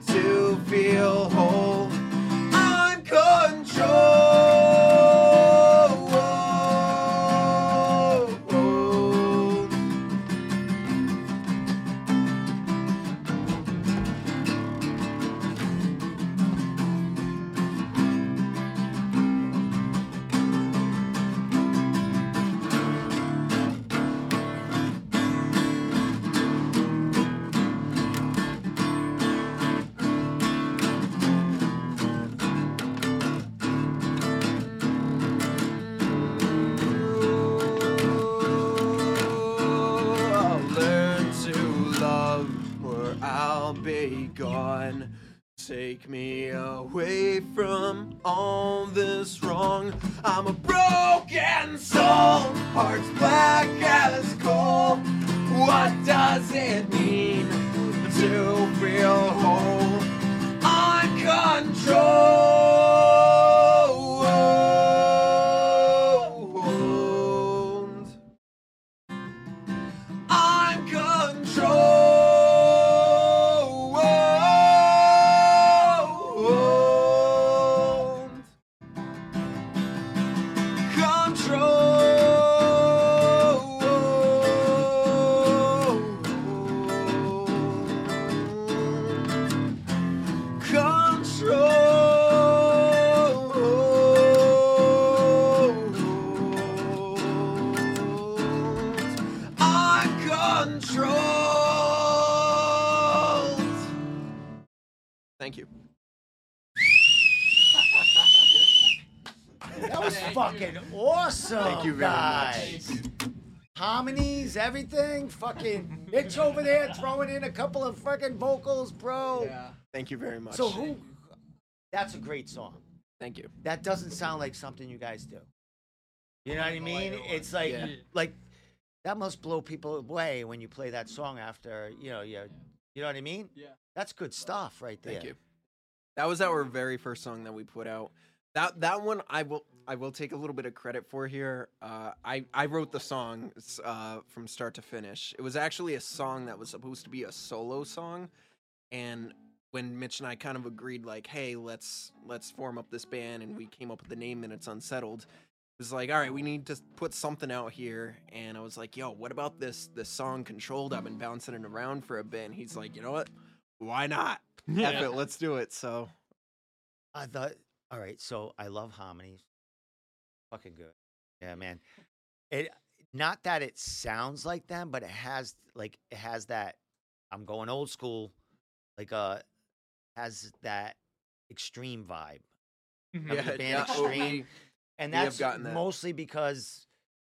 to feel whole? Gone. Take me away from all this wrong. I'm a broken soul, heart's black as coal. What does it mean to feel whole? Everything. Fucking Mitch over there throwing in a couple of fucking vocals, bro. Yeah. Thank you very much. So who? That's a great song. Thank you. That doesn't sound like something you guys do. You know what I mean? Oh, it's like Yeah. like that must blow people away when you play that song after you know you you know what I mean? Yeah. That's good stuff right there. Thank you. That was our very first song that we put out. That that one I will I will take a little bit of credit for here. Uh, I I wrote the song uh, from start to finish. It was actually a song that was supposed to be a solo song, and when Mitch and I kind of agreed, like, hey, let's let's form up this band, and we came up with the name and it's Unsettled. It was like, all right, we need to put something out here, and I was like, yo, what about this this song Controlled? I've been bouncing it around for a bit. And he's like, you know what? Why not? F it, let's do it. So I thought, all right, so I love harmonies. Fucking good. Yeah, man. It not that it sounds like them, but it has like it has that I'm going old school, like uh has that extreme vibe. Remember the band oh, Extreme? we- And that's that. mostly because,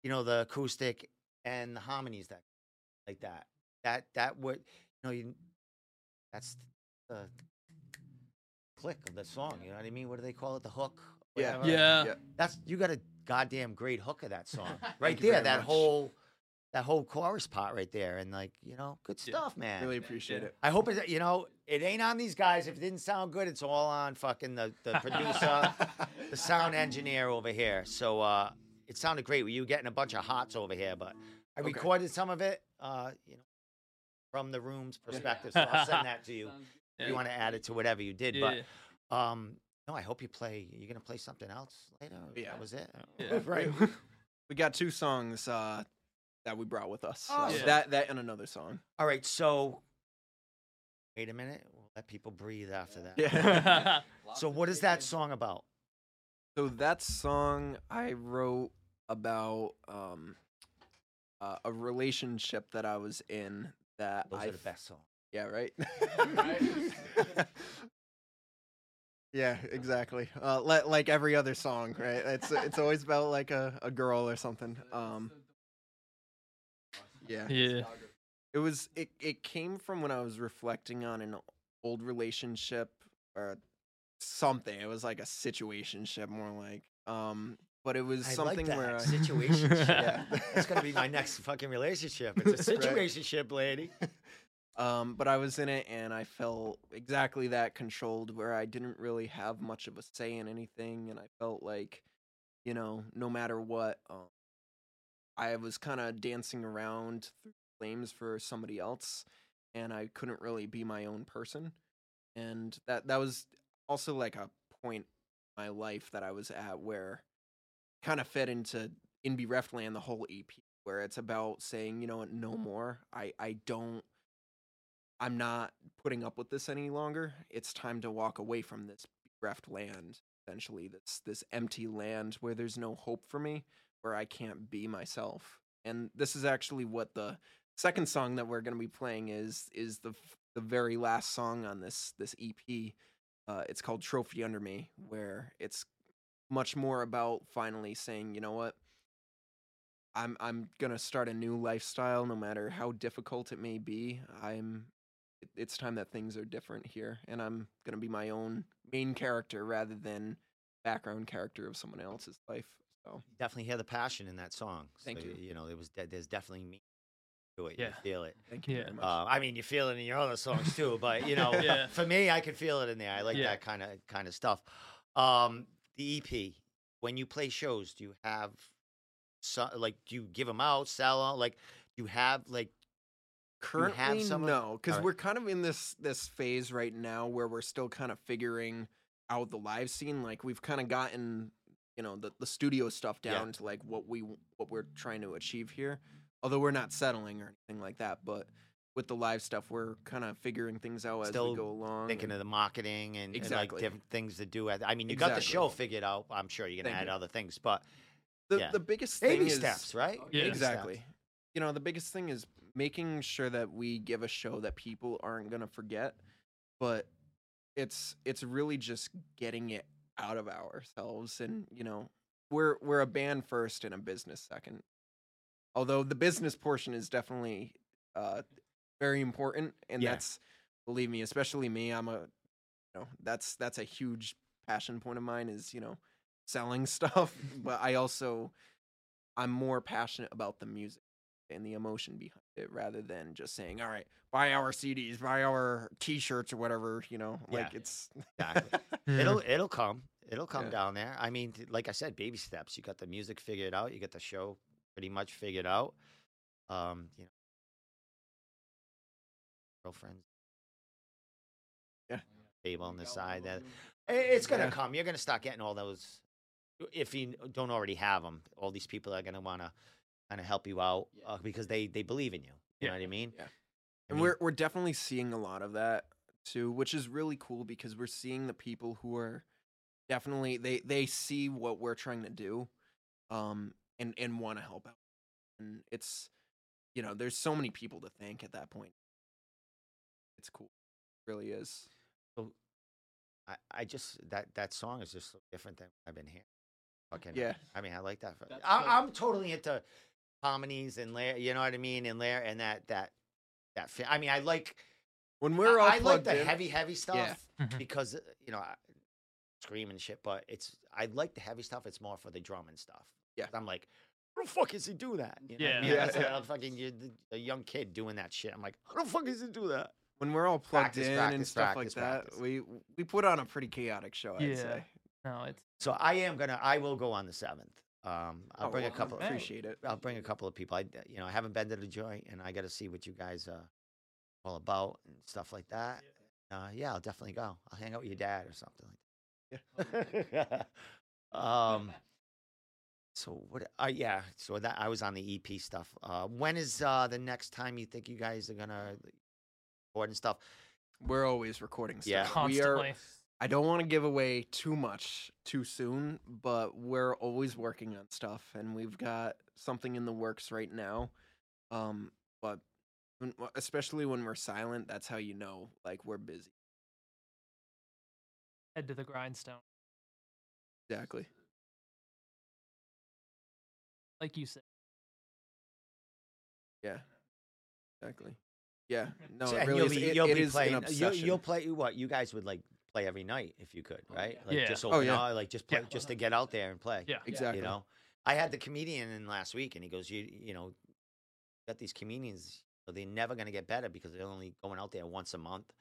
you know, the acoustic and the harmonies that like that. That that would you know you that's the click of the song, you know what I mean? What do they call it? The hook? Yeah. Whatever. Yeah. Yeah. That's you got a goddamn great hook of that song. right there. That much. whole that whole chorus part right there. And like, you know, good Yeah. stuff, man. really appreciate it. I hope it you know, it ain't on these guys. If it didn't sound good, it's all on fucking the, the producer, the sound engineer over here. So uh it sounded great. You getting a bunch of hots over here, but I Okay. recorded some of it, uh, you know, from the room's perspective. So I'll send that to you Sounds if you want to add it to whatever you did. Yeah. But um no, I hope you play. You're gonna play something else later. Yeah. that was it. Yeah. right. we got two songs uh, that we brought with us. Oh. Yeah. That that and another song. All right. So, wait a minute. We'll let people breathe after that. Yeah. So, what is that song about? so that song I wrote about um, uh, a relationship that I was in that Those I are the best songs. Yeah, right. Yeah, exactly. Uh, li- like every other song, right? It's it's always about like a, a girl or something. Um, yeah. yeah. It was it it came from when I was reflecting on an old relationship or something. It was like a situationship more like. Um, but it was I something like that. where I, situation. yeah. That's gonna be my next fucking relationship. It's a Right. situationship, lady. Um, but I was in it and I felt exactly that controlled where I didn't really have much of a say in anything and I felt like, you know, no matter what, um, I was kind of dancing around through flames for somebody else and I couldn't really be my own person. And that that was also like a point in my life that I was at where kind of fed into In Bereft Land the whole EP where it's about saying, you know no more. I I don't I'm not putting up with this any longer. It's time to walk away from this bereft land, essentially, this this empty land where there's no hope for me, where I can't be myself. And this is actually what the second song that we're going to be playing is is the the very last song on this this EP. Uh, it's called Trophy Under Me, where it's much more about finally saying, you know what, I'm I'm gonna start a new lifestyle, no matter how difficult it may be. I'm it's time that things are different here, and I'm gonna be my own main character rather than background character of someone else's life. So You definitely hear the passion in that song. Thank So, you. You know, it was de- there's definitely me to it. Yeah. You feel it. thank you Yeah. very much. Uh, I mean, you feel it in your other songs too, but you know, Yeah. for me, I can feel it in there. I like Yeah. that kind of kind of stuff. Um, the EP, when you play shows, do you have so, like do you give them out, sell out? Like, do you have like Currently, some no, because Alright. we're kind of in this this phase right now where we're still kind of figuring out the live scene. Like we've kind of gotten, you know, the the studio stuff Yeah. down to like what we what we're trying to achieve here. Although we're not settling or anything like that, but with the live stuff, we're kind of figuring things out as Still we go along. thinking and- of the marketing and, and, like Exactly. different things to do? At, I mean, you got the show figured out. I'm sure you're gonna Thank add you. other things, but the yeah. the biggest baby thing is steps, right? Yeah. Baby steps. exactly. You know, the biggest thing is making sure that we give a show that people aren't gonna forget, but it's it's really just getting it out of ourselves, and you know, we're we're a band first and a business second. Although the business portion is definitely uh, very important, and Yeah. that's believe me, especially me, I'm a you know that's that's a huge passion point of mine is you know selling stuff, but I also I'm more passionate about the music and the emotion behind it rather than just saying, "All right, buy our CDs, buy our T-shirts or whatever." You know, Yeah. like it's Exactly. It'll it'll come. It'll come Yeah. down there. I mean, like I said, baby steps. You got the music figured out. You got the show pretty much figured out. Um, you know, girlfriends. Yeah. Table on the side. That it's gonna Yeah. come. You're gonna start getting all those. If you don't already have them, all these people are gonna want to kind of help you out uh, because they they believe in you. You know what I mean? Yeah. I and mean, we're we're definitely seeing a lot of that too, which is really cool because we're seeing the people who are definitely they they see what we're trying to do, um, and and want to help out, and it's you know there's so many people to thank at that point. It's cool, it really is. So, I, I just that that song is just so different than I've been hearing. Fucking Yeah. I mean, I like that. That's I, I'm totally into harmonies and layer. You know what I mean? And layer and that that that. Fi- I mean, I like When we're all I, I like the in, heavy heavy stuff Mhm. because uh, you know I, screaming shit. But it's I like the heavy stuff. It's more for the drum and stuff. Yeah, I'm like. How the fuck is he do that? You know what I Yeah. mean? Yeah, That's yeah. a fucking you're a young kid doing that shit. I'm like, how the fuck is he do that? when we're all plugged Practice, in and stuff practice, like that, we we put on a pretty chaotic show. I'd Yeah. say. No, it's So I am gonna. I will go on the seventh. Um, I'll Oh, bring a well, couple. I appreciate it. I'll bring a couple of people. I, you know, I haven't been to the joint, and I got to see what you guys are all about and stuff like that. Uh, yeah, I'll definitely go. I'll hang out with your dad or something like that. um. So what? Uh, yeah. So that I was on the EP stuff. Uh, when is uh the next time you think you guys are gonna record and stuff? We're always recording stuff. Yeah. We are, constantly. I don't want to give away too much too soon, but we're always working on stuff, and we've got something in the works right now. Um, but when, especially when we're silent, that's how you know like we're busy. Head to the grindstone, Exactly. like you said. Yeah. Exactly. Yeah. No, it and really you'll is. be, it- you'll it be is an playing. You, obsession. you'll play what you guys would like play every night if you could, right? Like Yeah. just Oh, open yeah. up, like just play, Yeah. just to get out there and play. Yeah. exactly. You know, I had the comedian in last week, and he goes, "You, you know, got these comedians. They're never going to get better because they're only going out there once a month,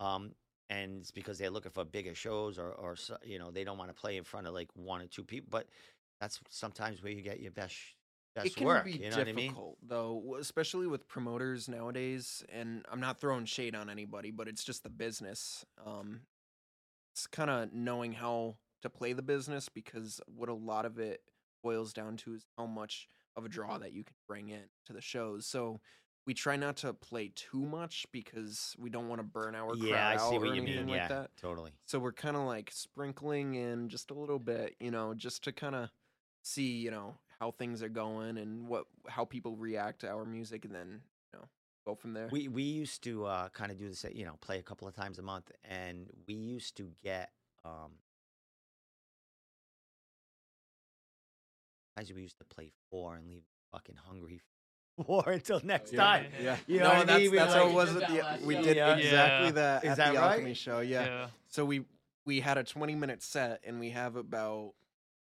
um, and it's because they're looking for bigger shows or, or you know, they don't want to play in front of like one or two people. But that's sometimes where you get your best best it can work. be you know what I mean? difficult though especially with promoters nowadays and i'm not throwing shade on anybody but it's just the business um it's kind of knowing how to play the business because what a lot of it boils down to is how much of a draw that you can bring in to the shows so we try not to play too much because we don't want to burn our crowd Yeah, I see what or you mean. anything Yeah, like that totally. so we're kind of like sprinkling in just a little bit, you know, just to kind of see, you know, how things are going and what how people react to our music, and then you know go from there. We we used to uh, kind of do this, you know, play a couple of times a month, and we used to get um, guys we used to play four and leave fucking hungry war until next Yeah. time. Yeah. You know no, what I that's, mean? That's like- how it was did at the we show. did Yeah. exactly Yeah. that Is at that the right? alchemy show. Yeah. So we we had a 20 minute set and we have about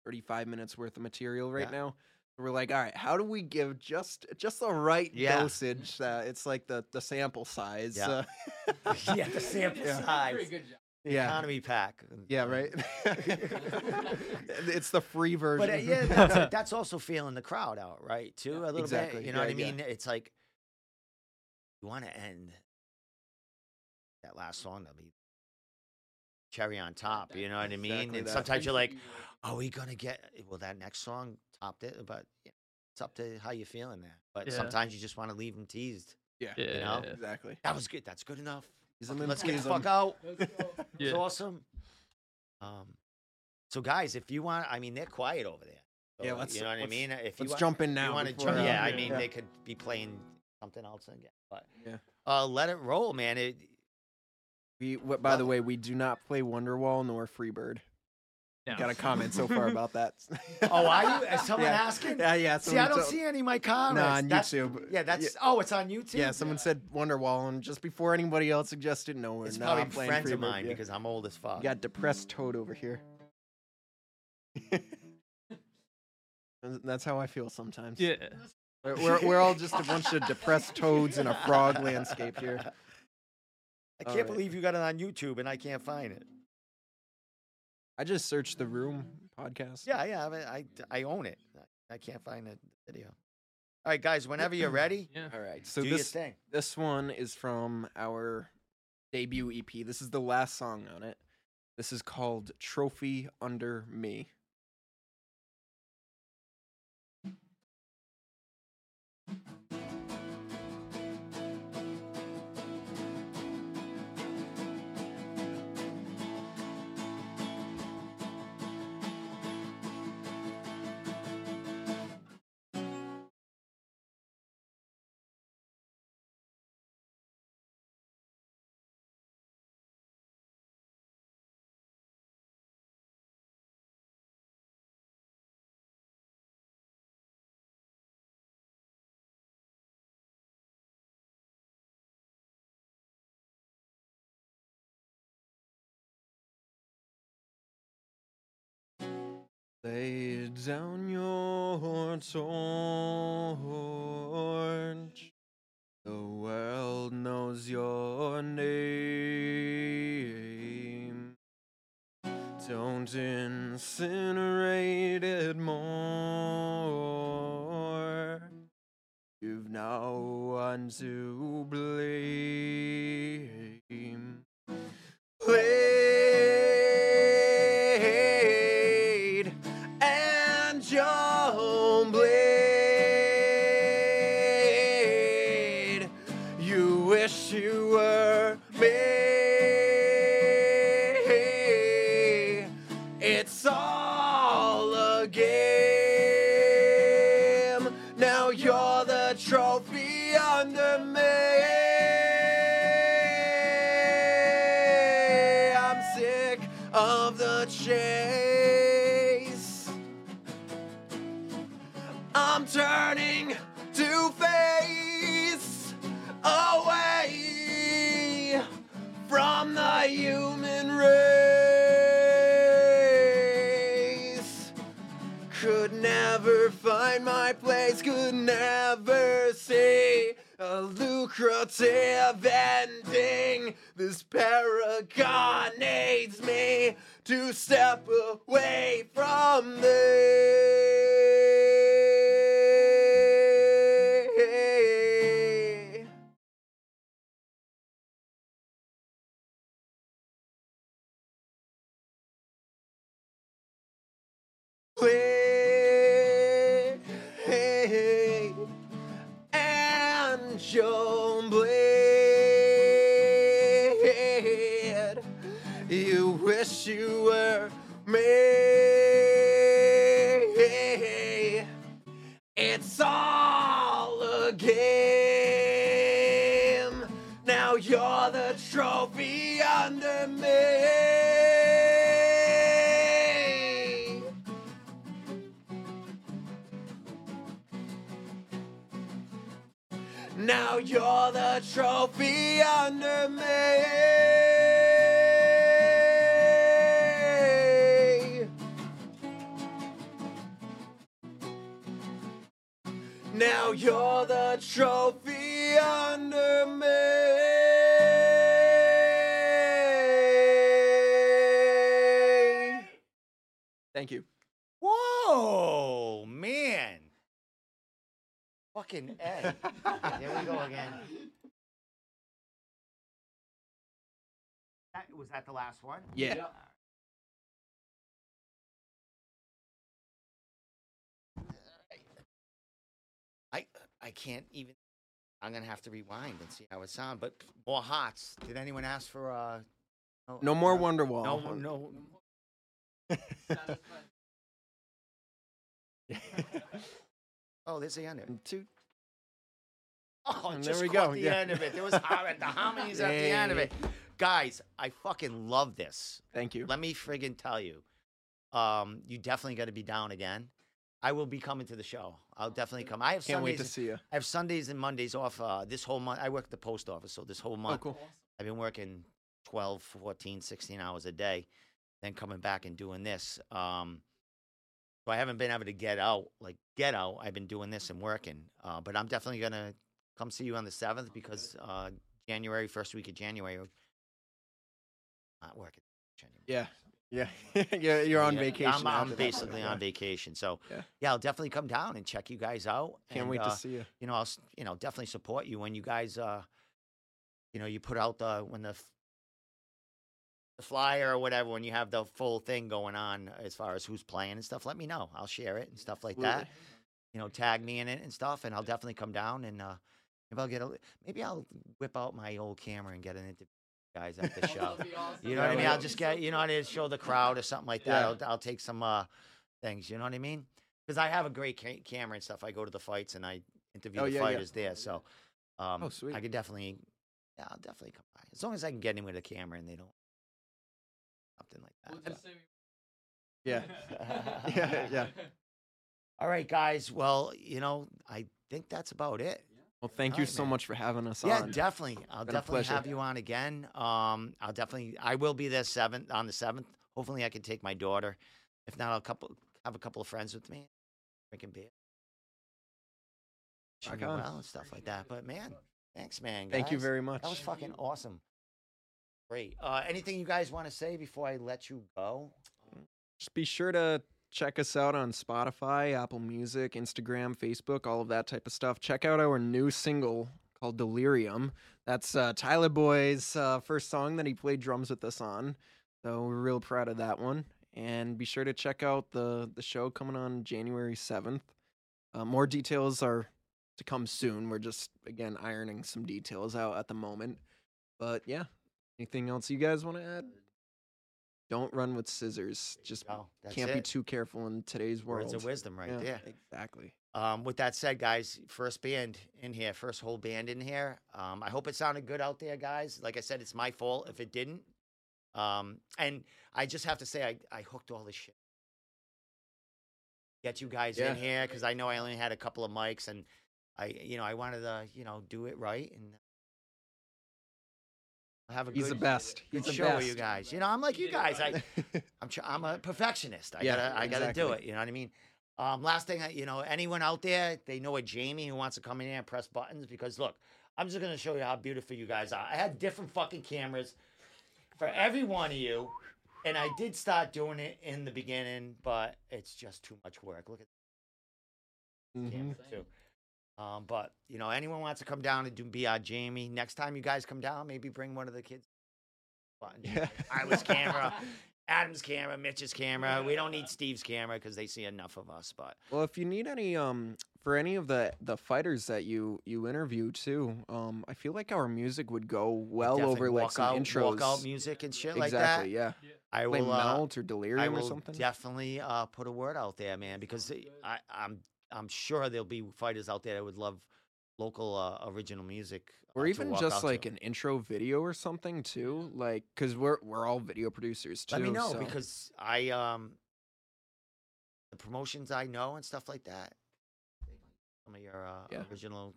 35 minutes worth of material right Yeah. now. We're like, all right, how do we give just just the right Yeah. dosage that it's like the the sample size? Yeah. uh, yeah, the sample Yeah. size. Pretty good job. The Yeah. economy pack. yeah, right. it's the free version. But uh, yeah, that's, that's also feeling the crowd out, right? Too a little exactly. bit. You know Yeah, what I yeah. mean? It's like you want to end that last song. That'll be cherry on top. You know what I mean? Exactly and that. sometimes you're like, are we gonna get? Well, that next song topped it, but yeah, it's up to how you're feeling there. But Yeah. sometimes you just want to leave them teased. yeah, Yeah. know? exactly. That was good. That's good enough. He's Fucking an Let's get the fuck out. Let's. It's Yeah. awesome. Um, so guys, if you want, I mean, they're quiet over there. Yeah, So, let's- you know what I let's- mean. If you Let's want, jump in you now. want to jump, uh, yeah, I mean, yeah. they could be playing something else again, but Yeah. uh, let it roll, man. It, We, wh- by the way, we do not play Wonderwall nor Freebird. No. Got a comment so far about that. oh, are you? Is someone Yeah. asking? Yeah, yeah. See, I don't told- see any of my comments. No, on That's- YouTube. Yeah, that's. Oh, it's on YouTube. Yeah, someone said Wonderwall, and just before anybody else suggested, no, we're it's not probably playing friends of mine yeah. because I'm old as fuck. You got depressed Toad over here. That's how I feel sometimes. Yeah. We're, we're, we're all just a bunch of depressed toads in a frog landscape here. I can't right. believe you got it on YouTube and I can't find it. I just searched the room podcast. Yeah, yeah, I, I, I own it. I can't find the video. All right, guys, whenever you're ready, Yeah. All right. So do your this thing. this one is from our debut EP. This is the last song on it. This is called Trophy Under Me. Lay down your torch. The world knows your name. Don't incinerate it more. You've no one to blame. My place, could never see a lucrative ending. This paragon needs me to step away from this. Blade under me. Now you're the trophy under me. Now you're the trophy Fucking A. there we go again. That, was that the last one? Yeah. I I can't even. I'm gonna have to rewind and see how it sounds. But more hots. Did anyone ask for uh? No more uh, Wonderwall. No, no. Oh, there's the end. Two. Oh, And just there we go, the yeah. end of it. There was har- the harmonies at the end of it. Guys, I fucking love this. Thank you. Let me friggin' tell you. Um, you definitely got to be down again. I will be coming to the show. I'll definitely come. I have Can't wait Sundays. to see you. I have Sundays and Mondays off. Uh, this whole month, I work at the post office, so this whole Oh, month, cool. I've been working 12, 14, 16 hours a day, then coming back and doing this. Um, so I haven't been able to get out, like get out. I've been doing this and working, uh, but I'm definitely gonna come see you on the seventh because uh, January, first week of January, not working. anymore. Yeah. Yeah. yeah. You're on Yeah, vacation. I'm, I'm that. basically on vacation, so Yeah. yeah. I'll definitely come down and check you guys out. Can't and, wait uh, to see you. you know, I'll you know definitely support you when you guys uh, you know, you put out the when the the flyer or whatever when you have the full thing going on as far as who's playing and stuff. Let me know. I'll share it and stuff like that. You know, tag me in it and stuff, and I'll definitely come down and uh, maybe I'll get a maybe I'll whip out my old camera and get an interview guys at the show. You know what I mean? I'll just get, you know, what I mean, show the crowd or something like that. Yeah. I'll, I'll take some uh, things. You know what I mean? Because I have a great ca- camera and stuff. I go to the fights and I interview Oh, the yeah, fighters there. So, um, Oh, sweet. I could definitely, yeah, I'll definitely come by as long as I can get in with a camera and they don't something like that. Yeah. yeah. Yeah. All right, guys. Well, you know, I think that's about it. Well, thank you right, so man. much for having us Yeah, on. definitely. I'll Been definitely have you on again. Um, I'll definitely. I will be there seventh on the seventh. Hopefully, I can take my daughter. If not, I'll couple have a couple of friends with me, drinking beer, Rock Wishing you on. well and stuff like that. But man, thanks, man. Thank you very much. That was fucking awesome. Great. Uh, anything you guys want to say before I let you go? Just be sure to check us out on Spotify, Apple Music, Instagram, Facebook, all of that type of stuff. Check out our new single called Delirium. That's uh, Tyler Boy's uh, first song that he played drums with us on. So we're real proud of that one. And be sure to check out the the show coming on January seventh. Uh, more details are to come soon. We're just again ironing some details out at the moment. But yeah, anything else you guys want to add? Don't run with scissors. Just that's can't be too careful in today's world. Words of wisdom, right Yeah, there. Exactly. Um, with that said, guys, first band in here, first whole band in here. Um, I hope it sounded good out there, guys. Like I said, it's my fault if it didn't. Um, and I just have to say, I, I hooked all this shit. Get you guys Yeah. in here because I know I only had a couple of mics, and I, you know, I wanted to, you know, do it right and have a He's good, the best. good He's the show best. with you guys. You know, I'm like you guys. I, I'm tr- I'm a perfectionist. I Yeah, gotta I gotta do it. You know what I mean? Um, last thing, you know, anyone out there, they know a Jamie who wants to come in here and press buttons because look, I'm just gonna show you how beautiful you guys are. I had different fucking cameras for every one of you, and I did start doing it in the beginning, but it's just too much work. Look at the Mhm. camera too. Um, but you know, anyone wants to come down and do be our Jamie. Next time you guys come down, maybe bring one of the kids. Yeah. I was camera, Adam's camera, Mitch's camera. We don't need Steve's camera because they see enough of us. But Well, if you need any um for any of the the fighters that you you interview too, um I feel like our music would go well definitely over like some out, intros. walkout music and shit like exactly, that. yeah. I Play will. Uh, Melt or I Delirium or something. definitely uh, put a word out there, man, because I, I'm I'm sure there'll be fighters out there that would love local uh, original music, or uh, even just like to. an intro video or something too, like because we're we're all video producers too. Let me know so- because I um the promotions I know and stuff like that. Some of your uh, Yeah. original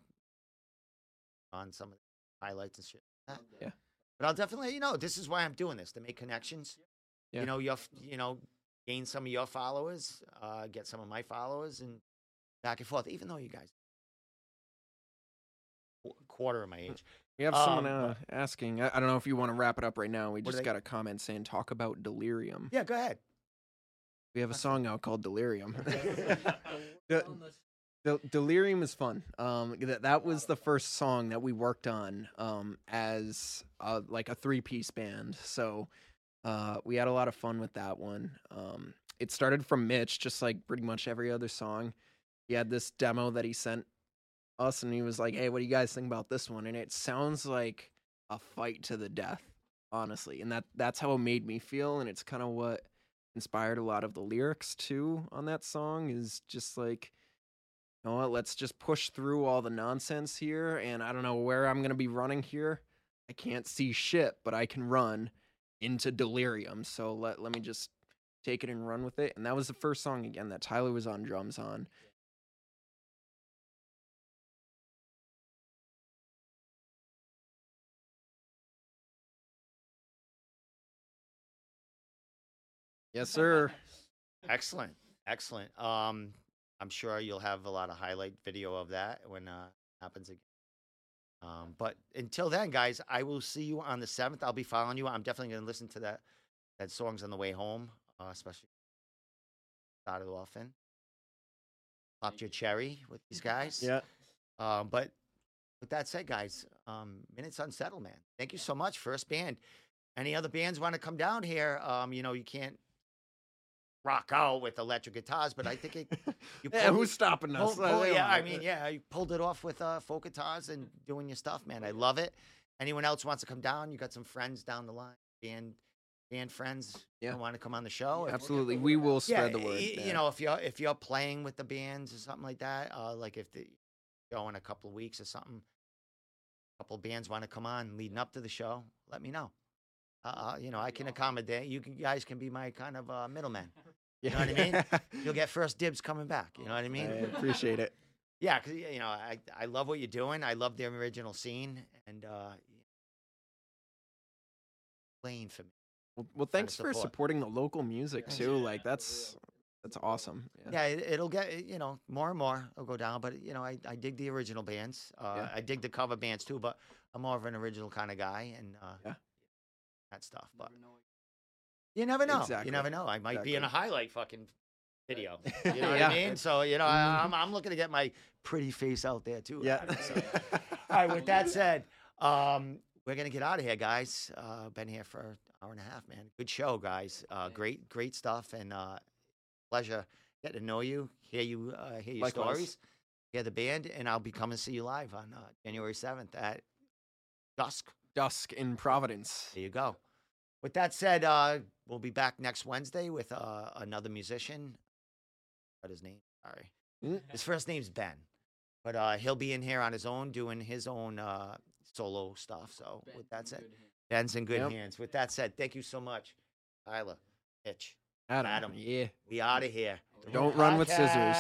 on some of the highlights and shit. like that. Yeah. But I'll definitely, let you know, this is why I'm doing this to make connections. Yeah. You know, your, you know, gain some of your followers, uh, get some of my followers, and back and forth. Even though you guys, quarter of my age. We have someone Um, uh, asking. I, I don't know if you want to wrap it up right now. We What do just they- got a comment saying talk about delirium. Yeah, go ahead. We have a song out called Delirium. The- Del- Delirium is fun. Um, that that was the first song that we worked on um, as uh, like a three piece band. So uh, we had a lot of fun with that one. Um, it started from Mitch, just like pretty much every other song. He had this demo that he sent us, and he was like, mm-hmm. "Hey, what do you guys think about this one?" And it sounds like a fight to the death, honestly. And that that's how it made me feel, and it's kind of what inspired a lot of the lyrics too on that song. Is just like you know what, let's just push through all the nonsense here. And I don't know where I'm going to be running here. I can't see shit, but I can run into delirium. So let, let me just take it and run with it. And that was the first song again that Tyler was on drums on. Yes, sir. Excellent, excellent. Um, I'm sure you'll have a lot of highlight video of that when uh happens again. Um, but until then, guys, I will see you on the seventh. I'll be following you. I'm definitely going to listen to that that songs on the way home, uh, especially started off in. Popped your cherry with these guys. Yeah. Um, but with that said, guys, um, Minutes Unsettled, man. Thank you so much. First band. Any other bands want to come down here? Um, you know, you can't rock out with electric guitars, but I think it. You Yeah, who's it- stopping us? pulled- pulled- They yeah, I mean, yeah, you pulled it off with uh, folk guitars and doing your stuff, man. I love it. Anyone else wants to come down? You got some friends down the line, band, band friends. Yeah. want to come on the show? If- Absolutely. We will spread the word. y- yeah. You know, if you're if you're playing with the bands or something like that, uh, like if the show in a couple of weeks or something, a couple of bands want to come on leading up to the show, let me know. Uh, uh, you know, I can accommodate. You can, guys can be my kind of uh, middleman. You know what I mean? You'll get first dibs coming back. You know what I mean? I appreciate it. Yeah, because you know, I I love what you're doing. I love the original scene and uh, playing for me. Well, well Kinda thanks for supporting the local music too. Like that's that's awesome. Yeah. Yeah, it, it'll get you know more and more. It'll go down, but you know, I, I dig the original bands. Uh, Yeah. I dig the cover bands too, but I'm more of an original kind of guy and uh, Yeah. that stuff. But you never know. Exactly. You never know. I might be in a highlight fucking video. You know what Yeah. I mean? So you know, I, I'm I'm looking to get my pretty face out there too. Yeah. So, all right. With that said, um, we're gonna get out of here, guys. Uh, been here for an hour and a half, man. Good show, guys. Uh, great, great stuff, and uh, pleasure getting to know you, hear you, uh, hear your Likewise. stories, hear the band, and I'll be coming to see you live on uh, January seventh at dusk. Dusk in Providence. There you go. With that said, uh, we'll be back next Wednesday with uh, another musician. What his name? Sorry, Mm. his first name's Ben, but uh, he'll be in here on his own doing his own uh, solo stuff. So with that said, Ben's in good Yep. hands. With that said, thank you so much, Tyler, Mitch. Adam. Adam. Yeah. We out of here. Don't run with scissors.